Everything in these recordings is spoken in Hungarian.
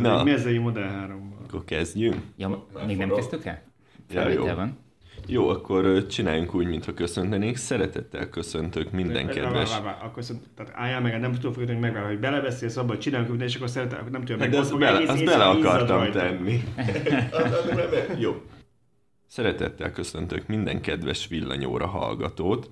Na. Mezei Model 3 Akkor kezdjünk? Ja, még nem kezdtük el? Ja, Felvétel jó. van. Jó, akkor csináljunk úgy, mintha köszöntenénk. Szeretettel köszöntök minden kedves... Vár, akkor szóval, tehát álljál meg, nem tudom fogadni, hogy megvár, hogy belebeszélsz abba, hogy csinálunk, minden, és akkor szeretem, nem tudom, Hát meg de azt bele, egész azt bele akartam tenni. Jó. Szeretettel köszöntök minden kedves villanyóra hallgatót.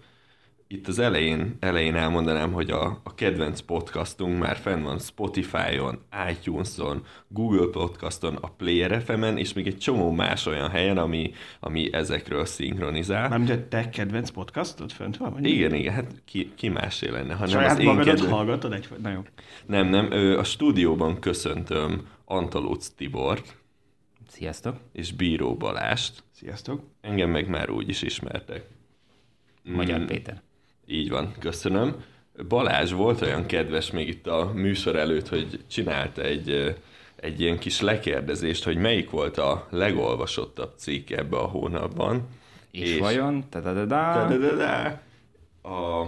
Itt az elején, elején elmondanám, hogy a, a kedvenc podcastunk már fenn van Spotify-on, iTunes-on, Google Podcaston, a Player FM-en, és még egy csomó más olyan helyen, ami, ami ezekről szinkronizál. Mármint a te kedvenc podcastod fönt van? Vagy? Igen, igen, hát ki, ki másé lenne, ha nem Saját az én kedvenc... hallgatod? Egy... Na jó. Nem, nem, a stúdióban köszöntöm Antalóc Tibort Sziasztok. és Bíró Balást. Sziasztok. Engem meg már úgy is ismertek. Magyar Mm, Péter. Így van, köszönöm. Balázs volt olyan kedves még itt a műsor előtt, hogy csinált egy, egy ilyen kis lekérdezést, hogy melyik volt a legolvasottabb cikk ebbe a hónapban. És, és vajon? Ta-da-da-da. Da-da-da-da. A,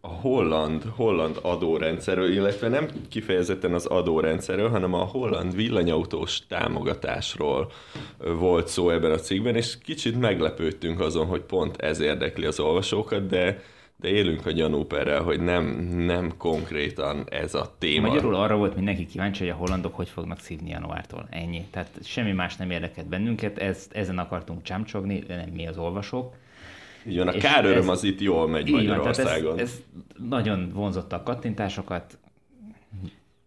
a holland, holland adórendszerről, illetve nem kifejezetten az adórendszerről, hanem a holland villanyautós támogatásról volt szó ebben a cikkben, és kicsit meglepődtünk azon, hogy pont ez érdekli az olvasókat, de, de élünk a gyanúperrel, hogy nem, nem konkrétan ez a téma. Magyarul arra volt mindenki kíváncsi, hogy a hollandok hogy fognak szívni januártól. Ennyi. Tehát semmi más nem érdekelt bennünket, ezt, ezen akartunk csámcsogni, de nem mi az olvasók. Így van, a és káröröm ez- az itt jól megy Így van, Magyarországon. ez, ez nagyon vonzotta a kattintásokat.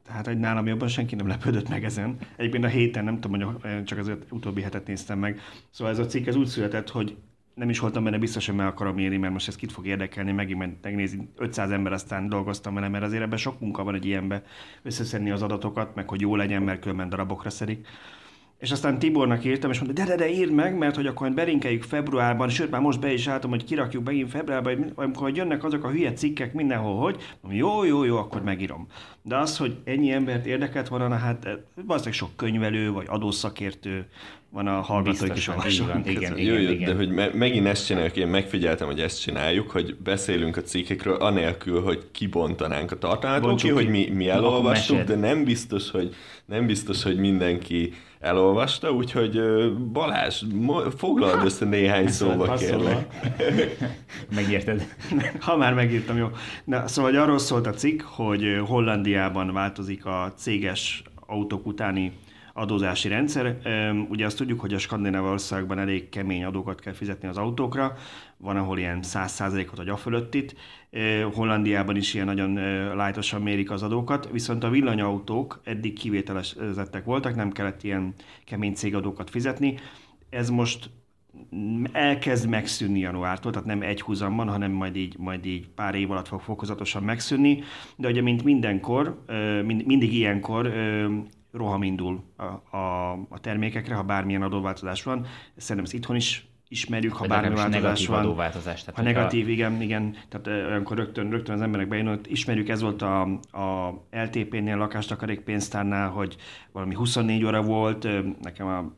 Tehát, hogy nálam jobban senki nem lepődött meg ezen. Egyébként a héten, nem tudom, hogy csak az utóbbi hetet néztem meg. Szóval ez a cikk ez úgy született, hogy nem is voltam benne biztos, hogy meg akarom írni, mert most ez kit fog érdekelni, megint ment- megnézni 500 ember, aztán dolgoztam vele, mert azért ebben sok munka van egy ilyenbe összeszedni az adatokat, meg hogy jó legyen, mert különben darabokra szedik. És aztán Tibornak írtam, és mondta, de, de, de írd meg, mert hogy akkor berinkeljük februárban, sőt már most be is álltam, hogy kirakjuk megint februárban, hogy amikor hogy jönnek azok a hülye cikkek mindenhol, hogy jó, jó, jó, akkor megírom. De az, hogy ennyi embert érdekelt volna, hát eh, valószínűleg sok könyvelő, vagy adószakértő van a hallgatók is Biztosan, így olvasók van, között. igen, jó, jó, igen. de hogy me- megint ezt csináljuk, én megfigyeltem, hogy ezt csináljuk, hogy beszélünk a cikkekről, anélkül, hogy kibontanánk a tartalmat, oké, hogy mi, mi elolvastuk, de nem biztos, hogy, nem biztos, hogy mindenki elolvasta, úgyhogy Balázs, foglald össze néhány szóba, kérlek. Megérted? Ha már megírtam, jó. Na, szóval hogy arról szólt a cikk, hogy Hollandiában változik a céges autók utáni adózási rendszer. Ugye azt tudjuk, hogy a skandináv országban elég kemény adókat kell fizetni az autókra, van, ahol ilyen 100%-ot vagy a fölöttit. Hollandiában is ilyen nagyon lájtosan mérik az adókat, viszont a villanyautók eddig kivételezettek voltak, nem kellett ilyen kemény cégadókat fizetni. Ez most elkezd megszűnni januártól, tehát nem egy húzamban, hanem majd így, majd így pár év alatt fog fokozatosan megszűnni, de ugye mint mindenkor, mind, mindig ilyenkor roham indul a, a, a termékekre, ha bármilyen adóváltozás van. Szerintem ezt itthon is ismerjük, ha bármi változás negatív van. adóváltozás. Tehát Ha negatív, igen, igen, tehát olyankor rögtön, rögtön az emberek bejön, ismerjük, ez volt a, a LTP-nél, lakástakarék pénztárnál, hogy valami 24 óra volt, nekem a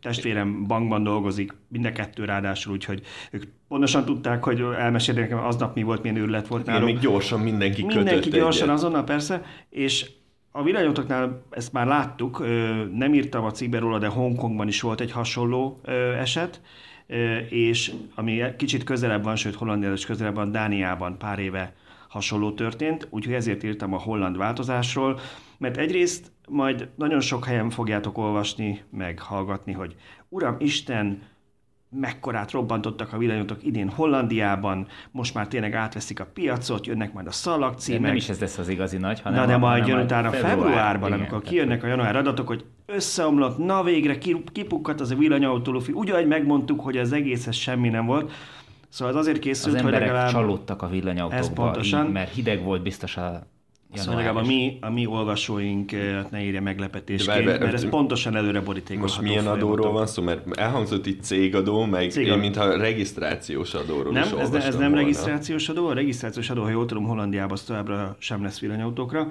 testvérem bankban dolgozik, mind a kettő ráadásul, úgyhogy ők pontosan tudták, hogy elmesélték nekem, aznap mi volt, milyen őrület volt Igen, náluk. még gyorsan mindenki, Mindenki kötött gyorsan egyet. azonnal persze, és a villanyautóknál ezt már láttuk, nem írtam a cikkben róla, de Hongkongban is volt egy hasonló eset, és ami kicsit közelebb van, sőt Hollandiában is közelebb van, Dániában pár éve hasonló történt, úgyhogy ezért írtam a holland változásról, mert egyrészt majd nagyon sok helyen fogjátok olvasni, meg hallgatni, hogy Uram Isten, mekkorát robbantottak a villanyautók idén Hollandiában, most már tényleg átveszik a piacot, jönnek majd a De szalagcímek. nem is ez lesz az igazi nagy, hanem Na de majd hanem jön utána február, februárban, igen, amikor kijönnek a január adatok, hogy összeomlott, na végre ki- kipukkadt az a villanyautó lufi, ahogy megmondtuk, hogy az egészhez semmi nem volt. Szóval ez azért Az készült, hogy emberek legalább... csalódtak a Ez villanyautókba, pontosan. így, mert hideg volt biztos a Szóval legalább a mi, a mi olvasóink eh, ne írja meglepetésként, várj, mert ez pontosan előre borítékolható. Most milyen adóról folyamatok. van szó? Mert elhangzott itt cégadó, meg Cégadó. én mintha regisztrációs adóról Nem, is ez, ne, ez nem volna. regisztrációs adó. A regisztrációs adó, ha jól tudom, Hollandiában az továbbra sem lesz villanyautókra.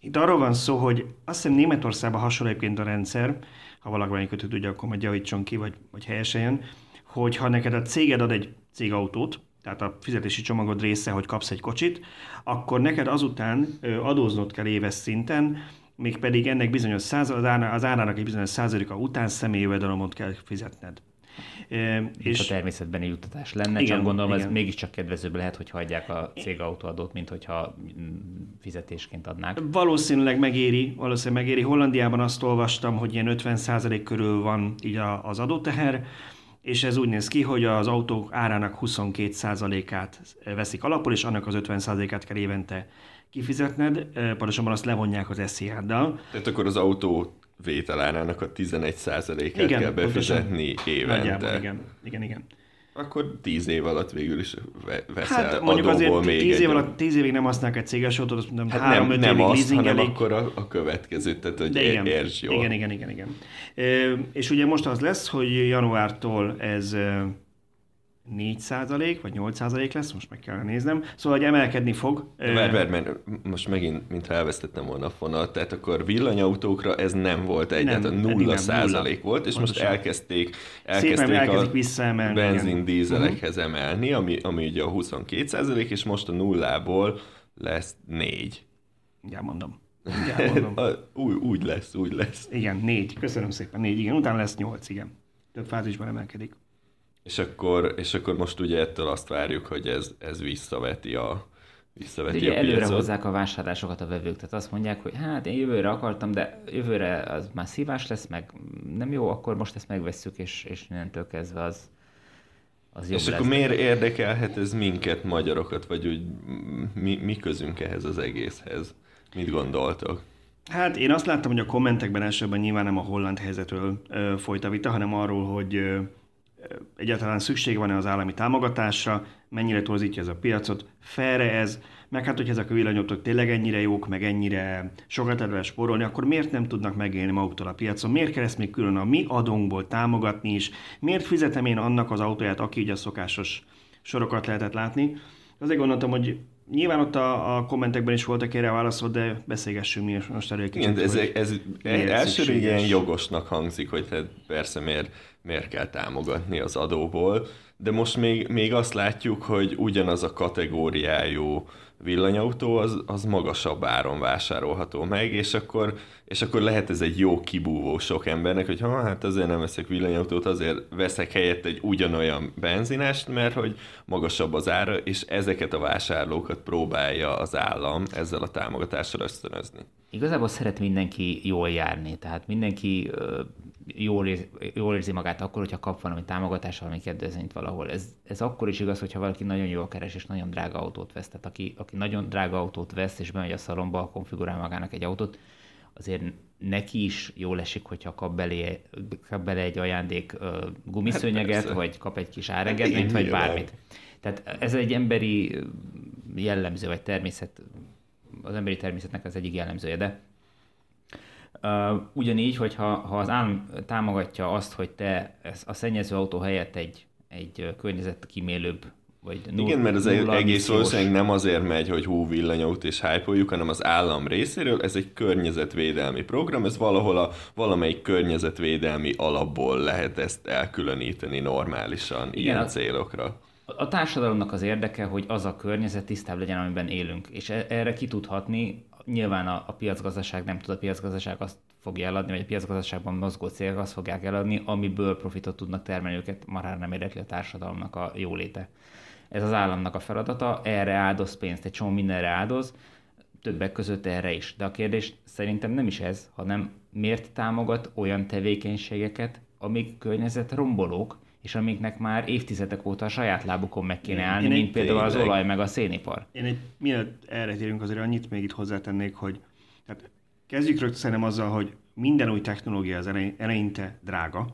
Itt arról van szó, hogy azt hiszem Németországban hasonló egyébként a rendszer, ha valaki kötő tudja, akkor majd javítson ki, vagy, vagy helyeseljen, hogy ha neked a céged ad egy cégautót, tehát a fizetési csomagod része, hogy kapsz egy kocsit, akkor neked azután adóznod kell éves szinten mégpedig ennek bizonyos száz, az, árának egy bizonyos százaléka után személyi jövedelemot kell fizetned. E, és a természetbeni juttatás lenne, igen, csak gondolom, igen. ez mégiscsak kedvezőbb lehet, hogy hagyják a cégautóadót, mint hogyha mm, fizetésként adnák. Valószínűleg megéri, valószínűleg megéri. Hollandiában azt olvastam, hogy ilyen 50% körül van így az adóteher, és ez úgy néz ki, hogy az autók árának 22%-át veszik alapul, és annak az 50%-át kell évente kifizetned, pontosabban azt levonják az SZIA-dal. Tehát akkor az autó vételárának a 11%-át kell befizetni pontosan. évente. Nagyjából, igen, igen, igen. Akkor 10 év alatt végül is veszel hát, mondjuk azért még 10 év alatt, 10 évig nem használják egy céges autót, azt mondom, hát 3 nem, nem azt, hanem akkor a, a következő, tehát hogy igen, érts jól. Igen, igen, igen, igen. E, és ugye most az lesz, hogy januártól ez 4 százalék, vagy 8 százalék lesz, most meg kell néznem. Szóval, hogy emelkedni fog. Várj, várj, mert most megint, mintha elvesztettem volna a fonat, tehát akkor villanyautókra ez nem volt egyáltalán, nulla százalék volt, és Pontosan. most elkezdték, elkezdték a visszaemelni, benzin dízelekhez uh-huh. emelni, ami, ami ugye a 22 százalék, és most a nullából lesz 4. Ja, mondom. Ja, mondom. úgy, úgy lesz, úgy lesz. Igen, négy. Köszönöm szépen. Négy, igen. Utána lesz nyolc, igen. Több fázisban emelkedik. És akkor, és akkor most ugye ettől azt várjuk, hogy ez, ez visszaveti a, visszaveti ugye a piacot. előre hozzák a vásárlásokat a vevők, tehát azt mondják, hogy hát én jövőre akartam, de jövőre az már szívás lesz, meg nem jó, akkor most ezt megvesszük, és, és innentől kezdve az, az jobb És lesz. akkor miért érdekelhet ez minket, magyarokat, vagy úgy mi, mi közünk ehhez az egészhez? Mit gondoltok? Hát én azt láttam, hogy a kommentekben elsőben nyilván nem a holland helyzetről ö, folyt a vita, hanem arról, hogy ö, egyáltalán szükség van-e az állami támogatásra, mennyire torzítja ez a piacot, felre ez, meg hát, hogy ezek a villanyautók tényleg ennyire jók, meg ennyire sokat lehet spórolni, akkor miért nem tudnak megélni maguktól a piacon? Miért kell ezt még külön a mi adónkból támogatni is? Miért fizetem én annak az autóját, aki így a szokásos sorokat lehetett látni? Azért gondoltam, hogy Nyilván ott a, a kommentekben is voltak erre válaszol, de beszélgessünk mi most erről kicsit. Igen, ez, ez, ez elsőre ilyen jogosnak hangzik, hogy te persze miért, miért kell támogatni az adóból, de most még, még azt látjuk, hogy ugyanaz a kategóriájú villanyautó az, az magasabb áron vásárolható meg, és akkor, és akkor lehet ez egy jó kibúvó sok embernek, hogy ha hát azért nem veszek villanyautót, azért veszek helyett egy ugyanolyan benzinest, mert hogy magasabb az ára, és ezeket a vásárlókat próbálja az állam ezzel a támogatással ösztönözni. Igazából szeret mindenki jól járni, tehát mindenki jól, érzi, jól érzi magát akkor, hogyha kap valami támogatást, valami kedvezményt valahol. Ez, ez akkor is igaz, hogyha valaki nagyon jól keres és nagyon drága autót vesz. Tehát aki, aki nagyon drága autót vesz és bemegy a szalomba, konfigurál magának egy autót, azért neki is jól esik, hogyha kap, belé, kap bele egy ajándék uh, gumiszőnyeget, hát vagy kap egy kis áregedményt, vagy bármit. Tehát ez egy emberi jellemző, vagy természet, az emberi természetnek az egyik jellemzője, de Uh, ugyanígy, hogyha ha az állam támogatja azt, hogy te a szennyező autó helyett egy, egy környezetkímélőbb vagy null, Igen, mert az egész valószínűleg nem azért megy, hogy hú villanyaut és hype hanem az állam részéről, ez egy környezetvédelmi program, ez valahol a valamelyik környezetvédelmi alapból lehet ezt elkülöníteni normálisan Igen, ilyen a, célokra. A társadalomnak az érdeke, hogy az a környezet tisztább legyen, amiben élünk, és e- erre ki tudhatni nyilván a, a piacgazdaság nem tud, a piacgazdaság azt fogja eladni, vagy a piacgazdaságban mozgó cégek azt fogják eladni, amiből profitot tudnak termelni őket, már nem érdekli a társadalomnak a jóléte. Ez az államnak a feladata, erre áldoz pénzt, egy csomó mindenre áldoz, többek között erre is. De a kérdés szerintem nem is ez, hanem miért támogat olyan tevékenységeket, amik környezet rombolók, és amiknek már évtizedek óta a saját lábukon meg kéne állni, én mint például az olaj meg a szénipar. Én egy, mielőtt erre térünk, azért annyit még itt hozzátennék, hogy tehát kezdjük rögtön szerintem azzal, hogy minden új technológia az eleinte drága.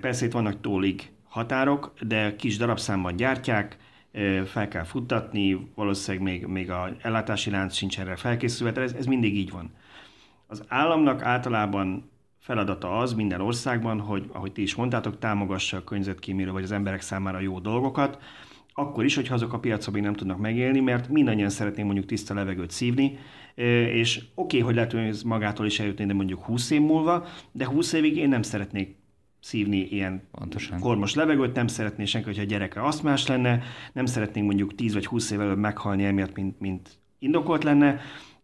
Persze itt vannak tólig határok, de kis darabszámban gyártják, fel kell futtatni, valószínűleg még, még a ellátási lánc sincs erre felkészülve, ez, ez mindig így van. Az államnak általában feladata az minden országban, hogy, ahogy ti is mondtátok, támogassa a környezetkímélő vagy az emberek számára jó dolgokat, akkor is, hogyha azok a piacok még nem tudnak megélni, mert mindannyian szeretnénk mondjuk tiszta levegőt szívni, és oké, okay, hogy lehet, hogy ez magától is eljutni, de mondjuk 20 év múlva, de 20 évig én nem szeretnék szívni ilyen Pontosan. kormos levegőt, nem szeretné senki, hogyha a gyereke más lenne, nem szeretnénk mondjuk 10 vagy 20 év előbb meghalni emiatt, mint, mint indokolt lenne,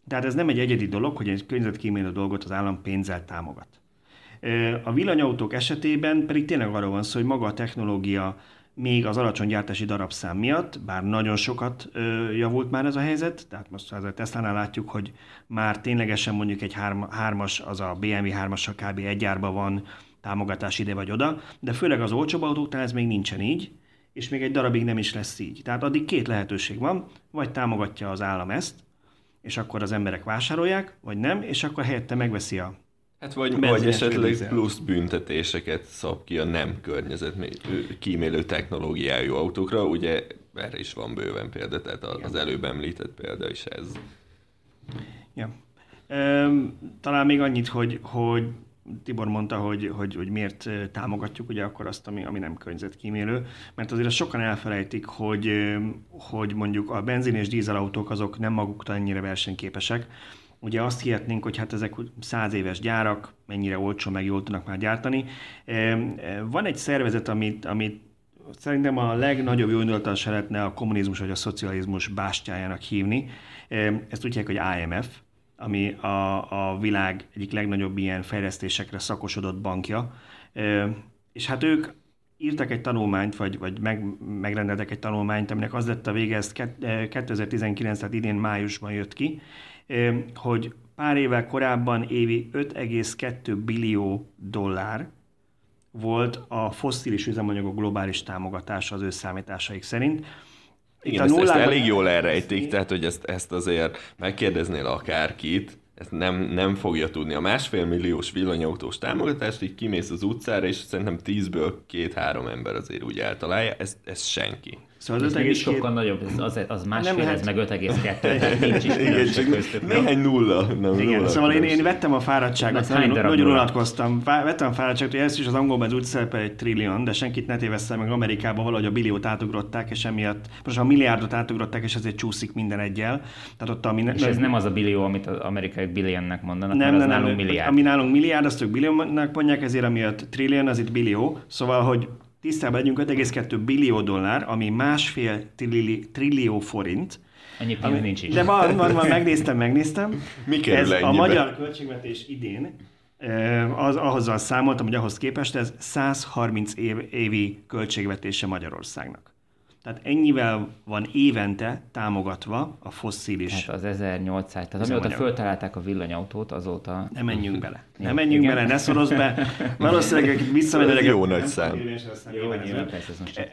Tehát ez nem egy egyedi dolog, hogy egy környezetkímélő dolgot az állam pénzzel támogat. A villanyautók esetében pedig tényleg arról van szó, hogy maga a technológia még az alacsony gyártási darabszám miatt, bár nagyon sokat ö, javult már ez a helyzet, tehát most az a Tesla-nál látjuk, hogy már ténylegesen mondjuk egy hárma, hármas, az a BMW 3-as kb. egy árban van, támogatás ide vagy oda, de főleg az olcsóbb autóknál ez még nincsen így, és még egy darabig nem is lesz így. Tehát addig két lehetőség van, vagy támogatja az állam ezt, és akkor az emberek vásárolják, vagy nem, és akkor helyette megveszi a Hát vagy, vagy esetleg plusz büntetéseket szab ki a nem környezet kímélő technológiájú autókra, ugye erre is van bőven példa, tehát az előbb említett példa is ez. Ja. talán még annyit, hogy, hogy Tibor mondta, hogy, hogy, hogy miért támogatjuk ugye akkor azt, ami, ami nem környezetkímélő, mert azért sokan elfelejtik, hogy, hogy mondjuk a benzin és dízelautók azok nem maguktól ennyire versenyképesek, Ugye azt hihetnénk, hogy hát ezek száz éves gyárak, mennyire olcsó, meg jól tudnak már gyártani. Van egy szervezet, amit, amit szerintem a legnagyobb jó indulattal a kommunizmus vagy a szocializmus bástyájának hívni. Ezt úgy hívják, hogy IMF, ami a, a világ egyik legnagyobb ilyen fejlesztésekre szakosodott bankja. És hát ők írtak egy tanulmányt, vagy, vagy meg, megrendeltek egy tanulmányt, aminek az lett a vége, ez 2019, tehát idén májusban jött ki, hogy pár évvel korábban évi 5,2 billió dollár volt a fosszilis üzemanyagok globális támogatása az ő számításaik szerint. Igen, ezt, ezt elég jól elrejtik, tehát hogy ezt, ezt azért megkérdeznél akárkit, ezt nem, nem fogja tudni. A másfél milliós villanyautós támogatást, így kimész az utcára, és szerintem tízből két-három ember azért úgy eltalálja, ez, ez senki. Szóval az is sokkal nagyobb, az, az másfél, nem ez meg 5,2, tehát nincs is Igen, csak köztük. Néhány nulla. Nem, Igen, nulla szóval én, én, vettem a fáradtságot, nagyon, nagyon unatkoztam. Vettem a fáradtságot, hogy ez is az angolban úgy szerepel egy trillion, de senkit ne tévesszel meg Amerikában valahogy a billiót átugrották, és emiatt most a milliárdot átugrották, és ezért csúszik minden egyel. Tehát ott a minden, és ez nem az a billió, amit az amerikai billionnek mondanak, nem, nem, nálunk nem, milliárd. Ami nálunk milliárd, azt ők billiónak mondják, ezért amiatt trillion, az itt billió. Szóval, hogy tisztában legyünk 5,2 billió dollár, ami másfél trilli, trillió forint. Annyi pénz nincs is. De van, van, van, megnéztem, megnéztem. Mi Ez a magyar költségvetés idén az, ahhoz számoltam, hogy ahhoz képest ez 130 év, évi költségvetése Magyarországnak. Tehát ennyivel van évente támogatva a fosszilis. Hát az 1800, tehát amióta föltalálták a villanyautót, azóta... Ne menjünk bele. Ne menjünk igen. bele, ne szoroz be. Valószínűleg visszamenőleg... Jó nagy szám. Jó,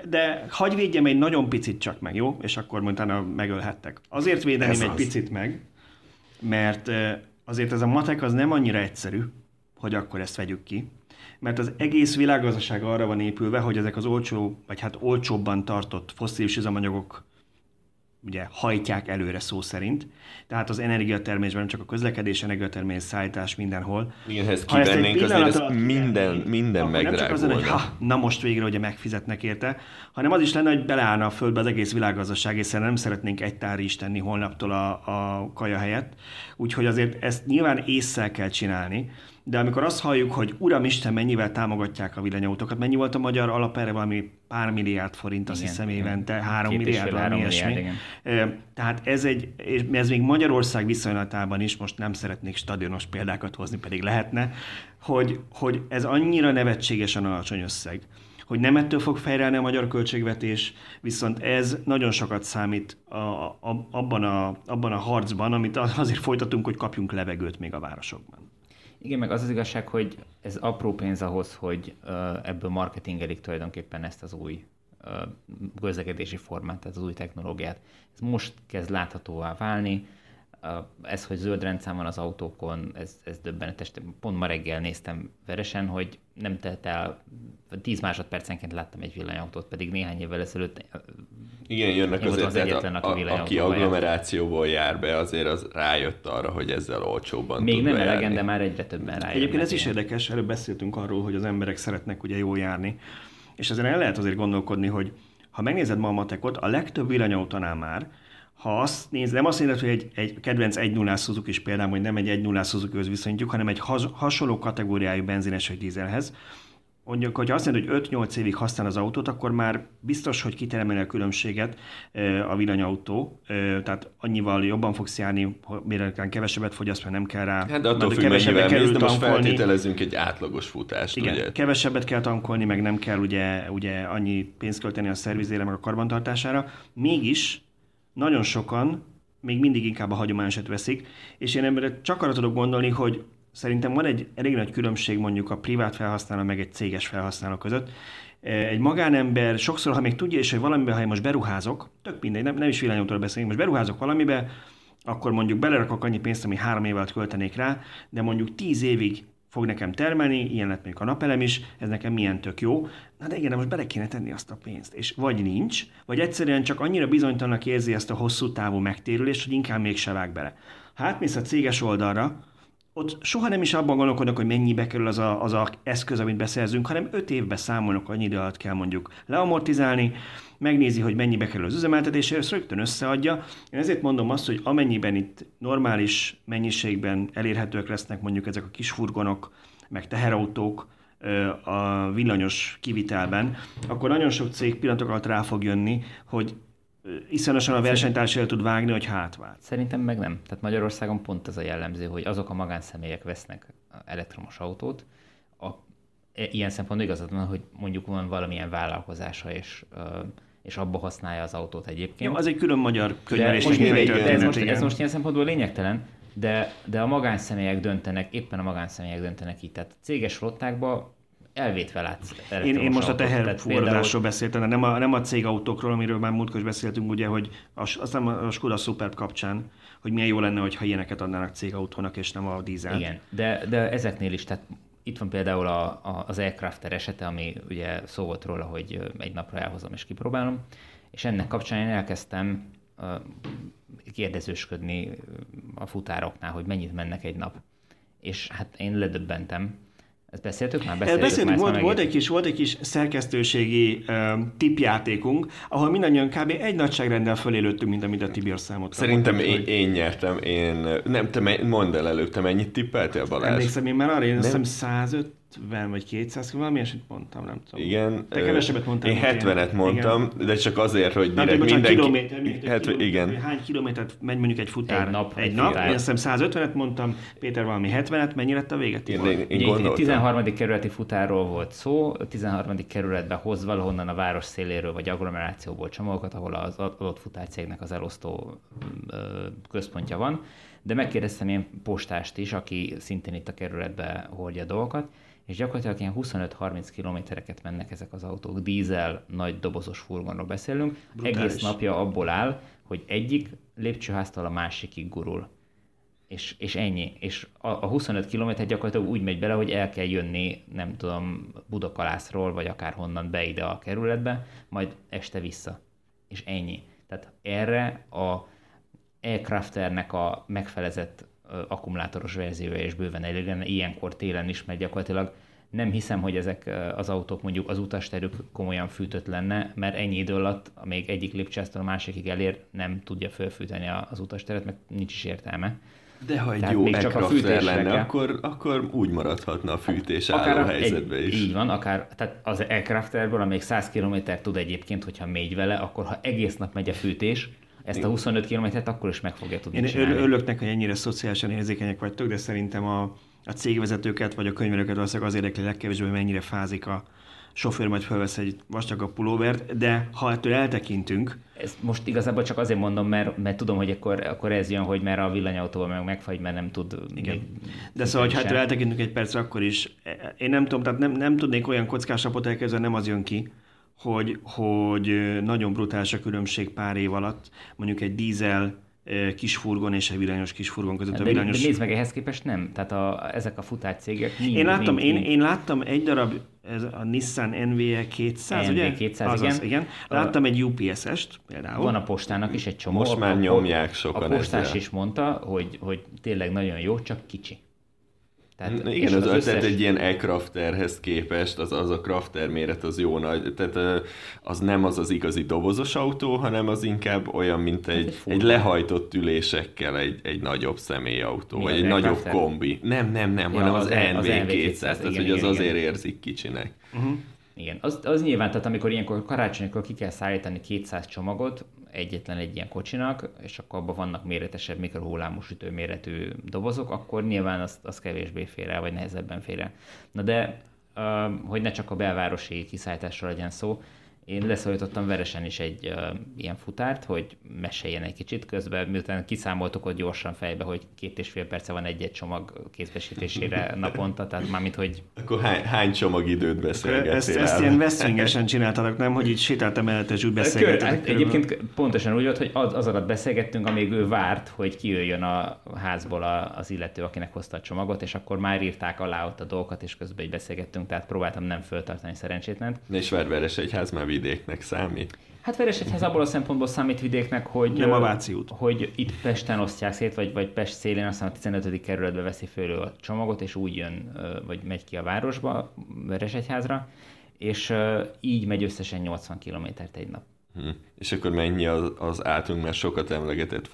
De hagyj védjem egy nagyon picit csak meg, jó? És akkor utána megölhettek. Azért védeném egy picit meg, mert azért ez a matek az nem annyira egyszerű, hogy akkor ezt vegyük ki mert az egész világgazdaság arra van épülve, hogy ezek az olcsó, vagy hát olcsóbban tartott fosszilis üzemanyagok ugye hajtják előre szó szerint. Tehát az energiatermésben, nem csak a közlekedés, energiatermés, szállítás mindenhol. Igen, ha ezt kivennénk, azért ez minden, minden megdrágulna. Nem csak az lenne, hogy ha, na most végre ugye megfizetnek érte, hanem az is lenne, hogy beleállna a földbe az egész világgazdaság, hiszen nem szeretnénk egy tár is tenni holnaptól a, a kaja helyett. Úgyhogy azért ezt nyilván észszel kell csinálni, de amikor azt halljuk, hogy Uramisten, mennyivel támogatják a villanyautókat, mennyi volt a magyar alap erre? Valami pár milliárd forint, azt igen, hiszem évente, három milliárd, valami ilyesmi. Tehát ez, egy, ez még Magyarország viszonylatában is, most nem szeretnék stadionos példákat hozni, pedig lehetne, hogy, hogy ez annyira nevetségesen alacsony összeg, hogy nem ettől fog fejrelni a magyar költségvetés, viszont ez nagyon sokat számít a, a, abban, a, abban a harcban, amit azért folytatunk, hogy kapjunk levegőt még a városokban. Igen, meg az az igazság, hogy ez apró pénz ahhoz, hogy ebből marketingelik tulajdonképpen ezt az új közlekedési formát, tehát az új technológiát. Ez most kezd láthatóvá válni. Ez, hogy zöld rendszám van az autókon, ez, ez döbbenetes. Pont ma reggel néztem veresen, hogy nem telt el, 10 másodpercenként láttam egy villanyautót, pedig néhány évvel ezelőtt igen, jönnek azért, az egyetlen, aki, a, aki agglomerációból jár be, azért az rájött arra, hogy ezzel olcsóbban Még nem elegen, de már egyre többen rájönnek. Egyébként ez is érdekes, előbb beszéltünk arról, hogy az emberek szeretnek ugye jól járni, és azért el lehet azért gondolkodni, hogy ha megnézed ma a matekot, a legtöbb villanyautónál már, ha azt nézed, nem azt nézed, hogy egy, egy kedvenc 1 0 Suzuki is például, hogy nem egy 1 0 Suzuki viszonyítjuk, hanem egy has, hasonló kategóriájú benzines vagy dízelhez, mondjuk, hogy azt mondja, hogy 5-8 évig használ az autót, akkor már biztos, hogy kiteremeli a különbséget a villanyautó, tehát annyival jobban fogsz járni, mire kevesebbet fogyaszt, mert nem kell rá. Hát de attól függ, mennyivel mész, de most feltételezünk egy átlagos futást, Igen, ugye? kevesebbet kell tankolni, meg nem kell ugye, ugye annyi pénzt költeni a szervizére, meg a karbantartására. Mégis nagyon sokan még mindig inkább a hagyományosat veszik, és én emberre csak arra tudok gondolni, hogy szerintem van egy elég nagy különbség mondjuk a privát felhasználó meg egy céges felhasználó között. Egy magánember sokszor, ha még tudja is, hogy valamiben, ha én most beruházok, tök mindegy, nem, nem is villanyautóról beszélünk, most beruházok valamibe, akkor mondjuk belerakok annyi pénzt, ami három év alatt költenék rá, de mondjuk tíz évig fog nekem termelni, ilyen lett még a napelem is, ez nekem milyen tök jó. Na de igen, de most bele kéne tenni azt a pénzt. És vagy nincs, vagy egyszerűen csak annyira bizonytalannak érzi ezt a hosszú távú megtérülést, hogy inkább mégse vág bele. Ha átmész a céges oldalra, ott soha nem is abban gondolkodnak, hogy mennyibe kerül az a, az a eszköz, amit beszerzünk, hanem öt évbe számolnak, annyi idő alatt kell mondjuk leamortizálni, megnézi, hogy mennyibe kerül az üzemeltetés, és rögtön összeadja. Én ezért mondom azt, hogy amennyiben itt normális mennyiségben elérhetőek lesznek mondjuk ezek a kis furgonok, meg teherautók, a villanyos kivitelben, akkor nagyon sok cég pillanatok alatt rá fog jönni, hogy iszonyosan a versenytárs el tud vágni, hogy hátvált. Szerintem meg nem. Tehát Magyarországon pont ez a jellemző, hogy azok a magánszemélyek vesznek elektromos autót, a, e, ilyen szempontból igazad van, hogy mondjuk van valamilyen vállalkozása, és, és abba használja az autót egyébként. Jó, az egy külön magyar könyvelés. Ez, ez, most, ez most ilyen szempontból lényegtelen, de, de a magánszemélyek döntenek, éppen a magánszemélyek döntenek így. Tehát céges flottákban elvétve látsz. Én, én most a teherfúrozásról például... beszéltem, de nem a, nem a cégautókról, amiről már múltkor is beszéltünk, ugye, hogy a, aztán a Skoda Superb kapcsán, hogy milyen jó lenne, hogyha ilyeneket adnának cégautónak, és nem a dízel. Igen, de, de ezeknél is, tehát itt van például a, a, az Aircrafter esete, ami ugye szó volt róla, hogy egy napra elhozom és kipróbálom, és ennek kapcsán én elkezdtem uh, kérdezősködni a futároknál, hogy mennyit mennek egy nap. És hát én ledöbbentem, ezt beszéltük már? Beszéltük, Beszéltük volt, volt, egy kis, volt egy kis szerkesztőségi um, tipjátékunk, ahol mindannyian kb. egy nagyságrendel fölélődtünk, mint amit a Tibor számot Szerintem én, hogy... én, nyertem, én, nem, te mondd el előbb, te mennyit tippeltél Balázs? Emlékszem én már arra, én azt hiszem 150 vagy 200, valami eset mondtam, nem tudom. Igen. Te kevesebbet mondtál. Én 70-et mondtam, igen. de csak azért, hogy direkt bocsánat, mindenki... Kilométer, 70, kilométer, igen. Hány kilométert megy mondjuk egy futár? Egy nap. Egy nap. Én azt hiszem 150-et mondtam, Péter valami 70-et, mennyi lett a véget? Én, én, én gondoltam. 13. kerületi futárról volt szó, a 13. kerületbe hoz valahonnan a város széléről vagy agglomerációból csomagokat, ahol az adott futárcégnek az elosztó központja van. De megkérdeztem én postást is, aki szintén itt a kerületbe hordja a dolgokat, és gyakorlatilag ilyen 25-30 kilométereket mennek ezek az autók, dízel, nagy dobozos furgonról beszélünk, Brutális. egész napja abból áll, hogy egyik lépcsőháztól a másikig gurul. És, és ennyi. És a, a 25 km gyakorlatilag úgy megy bele, hogy el kell jönni, nem tudom, Budakalászról, vagy akár honnan be ide a kerületbe, majd este vissza. És ennyi. Tehát erre a Aircrafternek a megfelezett akkumulátoros verziója és bőven elég lenne, ilyenkor télen is, mert gyakorlatilag nem hiszem, hogy ezek az autók mondjuk az utasterük komolyan fűtött lenne, mert ennyi idő alatt, még egyik lépcsőháztól a másikig elér, nem tudja felfűteni az utasteret, mert nincs is értelme. De ha egy Tehát jó csak a lenne, kell. akkor, akkor úgy maradhatna a fűtés akár álló helyzetben is. Így van, akár tehát az aircrafterből, amíg 100 km tud egyébként, hogyha megy vele, akkor ha egész nap megy a fűtés, ezt a 25 kilométert akkor is meg fogja tudni Én csinálni. örülök neki, hogy ennyire szociálisan érzékenyek vagytok, de szerintem a, a cégvezetőket vagy a könyvelőket valószínűleg az érdekli legkevésbé, hogy mennyire fázik a sofőr, majd felvesz egy vastagabb pulóvert, de ha ettől eltekintünk... Ezt most igazából csak azért mondom, mert, mert tudom, hogy akkor, akkor ez jön, hogy mert a villanyautóval meg megfagy, mert nem tud... Igen. De szóval, ha ettől eltekintünk egy percre, akkor is... Én nem tudom, tehát nem, nem tudnék olyan kockás elkezdeni, nem az jön ki, hogy, hogy nagyon brutális a különbség pár év alatt, mondjuk egy dízel kisfurgon és egy villanyos kisfurgon között. De, a villanyos... de nézd meg, ehhez képest nem. Tehát a, ezek a futárcégek mind, én láttam, mind, én, én láttam egy darab, ez a Nissan NVE 200, NV ugye? 200, Azaz, igen. igen. Láttam egy UPS-est például. Van a postának is egy csomó. Most már nyomják sokan A postás ezzel. is mondta, hogy, hogy tényleg nagyon jó, csak kicsi. Tehát, Igen, az, az összes... tehát egy ilyen e-crafterhez képest az, az a crafter méret az jó nagy, tehát az nem az az igazi dobozos autó, hanem az inkább olyan, mint egy, egy, egy lehajtott ülésekkel egy, egy nagyobb személyautó, Mi vagy egy nagyobb crafter? kombi. Nem, nem, nem, ja, hanem az, az NV200, tehát igen, hogy az igen, azért igen. érzik kicsinek. Uh-huh. Igen, az, az nyilván, tehát amikor ilyenkor karácsonykor ki kell szállítani 200 csomagot egyetlen egy ilyen kocsinak, és akkor abban vannak méretesebb mikrohullámosütő méretű dobozok, akkor nyilván az, az kevésbé fér el, vagy nehezebben fér el. Na de, hogy ne csak a belvárosi kiszállításról legyen szó, én leszorítottam veresen is egy uh, ilyen futárt, hogy meséljen egy kicsit közben, miután kiszámoltuk ott gyorsan fejbe, hogy két és fél perce van egy-egy csomag kézbesítésére naponta, tehát mármint, hogy... Akkor hány, hány csomag időt beszélgettél Ezt, ezt ilyen veszvingesen csináltalak, nem? Hogy így sétáltam és úgy beszélgettünk. Hát egyébként pontosan úgy volt, hogy az, az alatt beszélgettünk, amíg ő várt, hogy kijöjjön a házból az illető, akinek hozta a csomagot, és akkor már írták alá ott a dolgokat, és közben így beszélgettünk, tehát próbáltam nem föltartani szerencsétlen. És Ververes egyház már vidéknek számít? Hát Veresegyház abból a szempontból számít vidéknek, hogy, Nem a Váci út. hogy itt Pesten osztják szét, vagy, vagy Pest szélén, aztán a 15. kerületbe veszi föl a csomagot, és úgy jön, vagy megy ki a városba, Veresegyházra, és így megy összesen 80 kilométert egy nap. Hm. És akkor mennyi az, az általunk már sokat emlegetett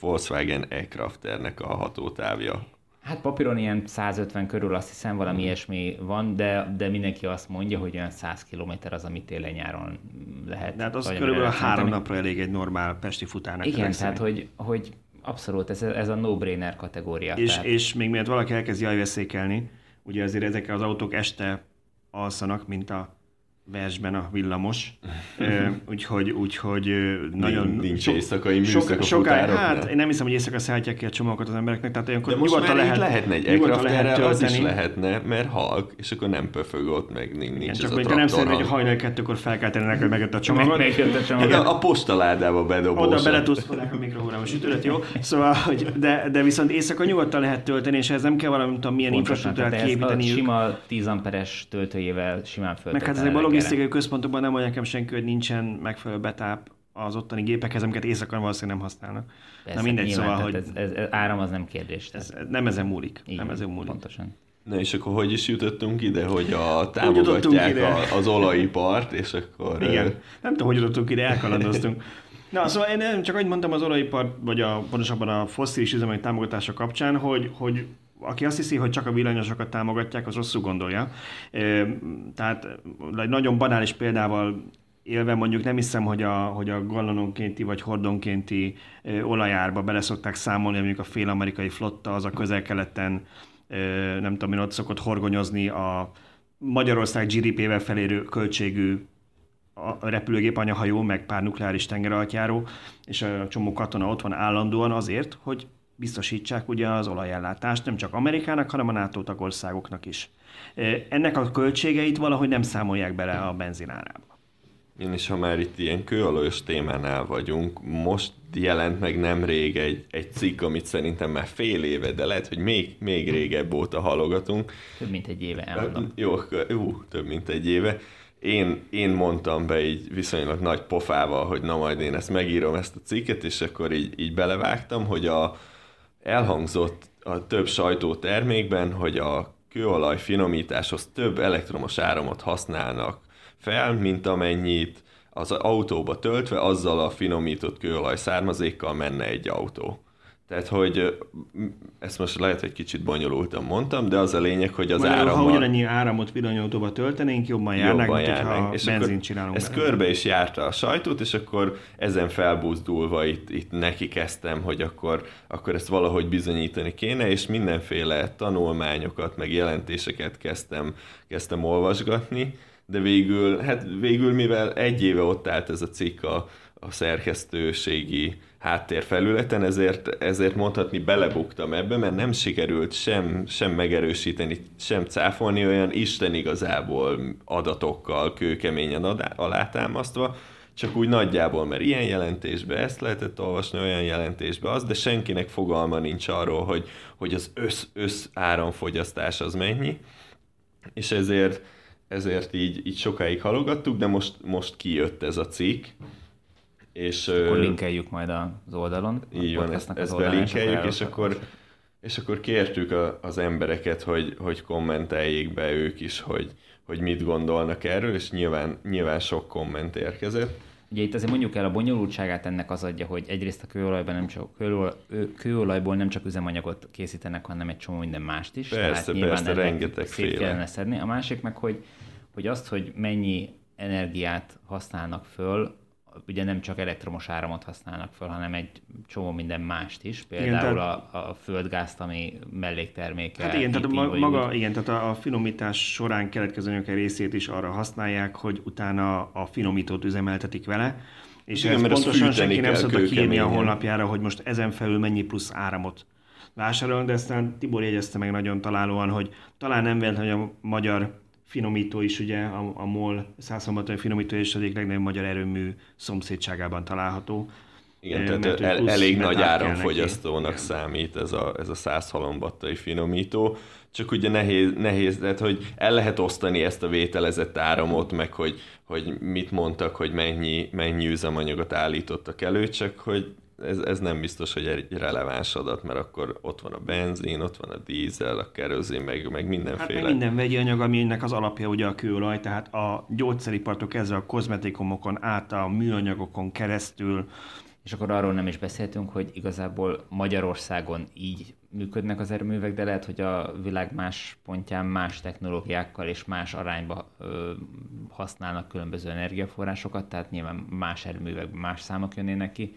Volkswagen e-Crafternek a hatótávja? Hát papíron ilyen 150 körül azt hiszem valami mm. ilyesmi van, de, de mindenki azt mondja, hogy olyan 100 km az, amit télen-nyáron lehet. De hát az körülbelül három napra elég egy normál pesti futárnak. Igen, tehát hogy, hogy abszolút ez, ez a no-brainer kategória. És, tehát... és még miért valaki elkezdi jajveszékelni, ugye azért ezek az autók este alszanak, mint a versben a villamos, úgyhogy, úgyhogy nagyon... Nincs so, éjszakai műszak soká, Hát én nem hiszem, hogy éjszaka szállítják ki a csomagokat az embereknek, tehát olyankor De most nyugodtan lehet, lehetne egy aircraft lehet az is lehetne, mert halk, és akkor nem pöfög ott, meg nincs Igen, csak ez a nem szerint, hogy hajnal kettőkor fel kell tenni neked meg a csomagot. a csomagot. Hát a, a postaládába bedobós. Oda bele tudsz a mikrohullámos sütőt, jó? Szóval, hogy, de, de viszont éjszaka nyugodtan lehet tölteni, és ez nem kell valami, tudom, milyen infrastruktúrát kiépíteni. Sima 10 amperes töltőjével simán föl. Meg hát ezek a logisztikai központokban nem mondja nekem senki, hogy nincsen megfelelő betáp az ottani gépekhez, amiket éjszakon valószínűleg nem használnak. Persze, Na mindegy, nyilván, szóval, hogy... Ez, ez, ez, áram az nem kérdés. Ez, nem ezen múlik. Igen, nem ezen múlik. Pontosan. Na és akkor hogy is jutottunk ide, hogy a támogatják ide. A, az olajipart, és akkor... Igen, nem tudom, hogy jutottunk ide, elkalandoztunk. Na, szóval én nem csak ahogy mondtam az olajipar, vagy a, pontosabban a fosszilis üzemanyag támogatása kapcsán, hogy, hogy aki azt hiszi, hogy csak a villanyosokat támogatják, az rosszul gondolja. Tehát egy nagyon banális példával élve mondjuk nem hiszem, hogy a, hogy a gallononkénti vagy hordonkénti olajárba bele szokták számolni, mondjuk a fél amerikai flotta az a közel-keleten nem tudom én ott szokott horgonyozni a Magyarország GDP-vel felérő költségű a repülőgép anyahajó, meg pár nukleáris tengeralattjáró, és a csomó katona ott van állandóan azért, hogy biztosítsák ugye az olajellátást nem csak Amerikának, hanem a NATO tagországoknak is. Ennek a költségeit valahogy nem számolják bele a benzinárába. Én is, ha már itt ilyen kőolajos témánál vagyunk, most jelent meg nemrég egy, egy cikk, amit szerintem már fél éve, de lehet, hogy még, még régebb óta halogatunk. Több mint egy éve, elmondom. Jó, jó, több mint egy éve. Én, én mondtam be így viszonylag nagy pofával, hogy na majd én ezt megírom, ezt a cikket, és akkor így, így belevágtam, hogy a, elhangzott a több sajtótermékben, hogy a kőolaj finomításhoz több elektromos áramot használnak fel, mint amennyit az autóba töltve, azzal a finomított kőolaj származékkal menne egy autó. Tehát, hogy ezt most lehet, hogy kicsit bonyolultan mondtam, de az a lényeg, hogy az áram. Ha ugyanannyi áramot villanyautóba töltenénk, jobban járnánk, jobban mint járnánk. és benzint csinálunk. Ez körbe is járta a sajtót, és akkor ezen felbuzdulva itt, itt neki kezdtem, hogy akkor, akkor ezt valahogy bizonyítani kéne, és mindenféle tanulmányokat, meg jelentéseket kezdtem, kezdtem olvasgatni, de végül, hát végül, mivel egy éve ott állt ez a cikk a, a szerkesztőségi háttérfelületen, ezért, ezért mondhatni belebuktam ebbe, mert nem sikerült sem, sem megerősíteni, sem cáfolni olyan Isten igazából adatokkal kőkeményen alátámasztva, csak úgy nagyjából, mert ilyen jelentésbe ezt lehetett olvasni, olyan jelentésbe az, de senkinek fogalma nincs arról, hogy, hogy az össz, össz áramfogyasztás az mennyi, és ezért, ezért így, így sokáig halogattuk, de most, most kijött ez a cikk, és, akkor linkeljük majd az oldalon. Így van, ezt, ezt belinkeljük, és akkor És akkor kértük a, az embereket, hogy, hogy kommenteljék be ők is, hogy, hogy mit gondolnak erről, és nyilván, nyilván sok komment érkezett. Ugye itt azért mondjuk el a bonyolultságát ennek az adja, hogy egyrészt a kőolajban nem csak, kőolaj, kőolajból nem csak üzemanyagot készítenek, hanem egy csomó minden mást is. Persze, tehát persze, rengeteg szét kellene szedni. A másik meg, hogy, hogy azt, hogy mennyi energiát használnak föl, ugye nem csak elektromos áramot használnak fel, hanem egy csomó minden mást is, például igen, tehát, a, a földgázt, ami mellékterméke. Hát igen, tehát a maga, úgy. igen, tehát a, a finomítás során keletkező anyag részét is arra használják, hogy utána a finomítót üzemeltetik vele, és igen, ez pontosan senki nem szokta kiírni a honlapjára, hogy most ezen felül mennyi plusz áramot vásárolunk, de aztán Tibor jegyezte meg nagyon találóan, hogy talán nem véletlen, hogy a magyar finomító is, ugye a, a MOL 100 finomító és egyik legnagyobb magyar erőmű szomszédságában található. Igen, tehát el, elég nagy áramfogyasztónak számít ez a, ez a 100 halombattai finomító, csak ugye nehéz, nehéz, tehát hogy el lehet osztani ezt a vételezett áramot, meg hogy, hogy mit mondtak, hogy mennyi, mennyi üzemanyagot állítottak elő, csak hogy ez, ez nem biztos, hogy egy releváns adat, mert akkor ott van a benzin, ott van a dízel, a kerozin, meg, meg mindenféle. Hát meg minden vegyi anyag, aminek az alapja ugye a kőolaj, tehát a gyógyszeripartól kezdve a kozmetikumokon át, a műanyagokon keresztül. És akkor arról nem is beszéltünk, hogy igazából Magyarországon így működnek az erőművek, de lehet, hogy a világ más pontján más technológiákkal és más arányba ö, használnak különböző energiaforrásokat, tehát nyilván más erőművekben más számok jönnének ki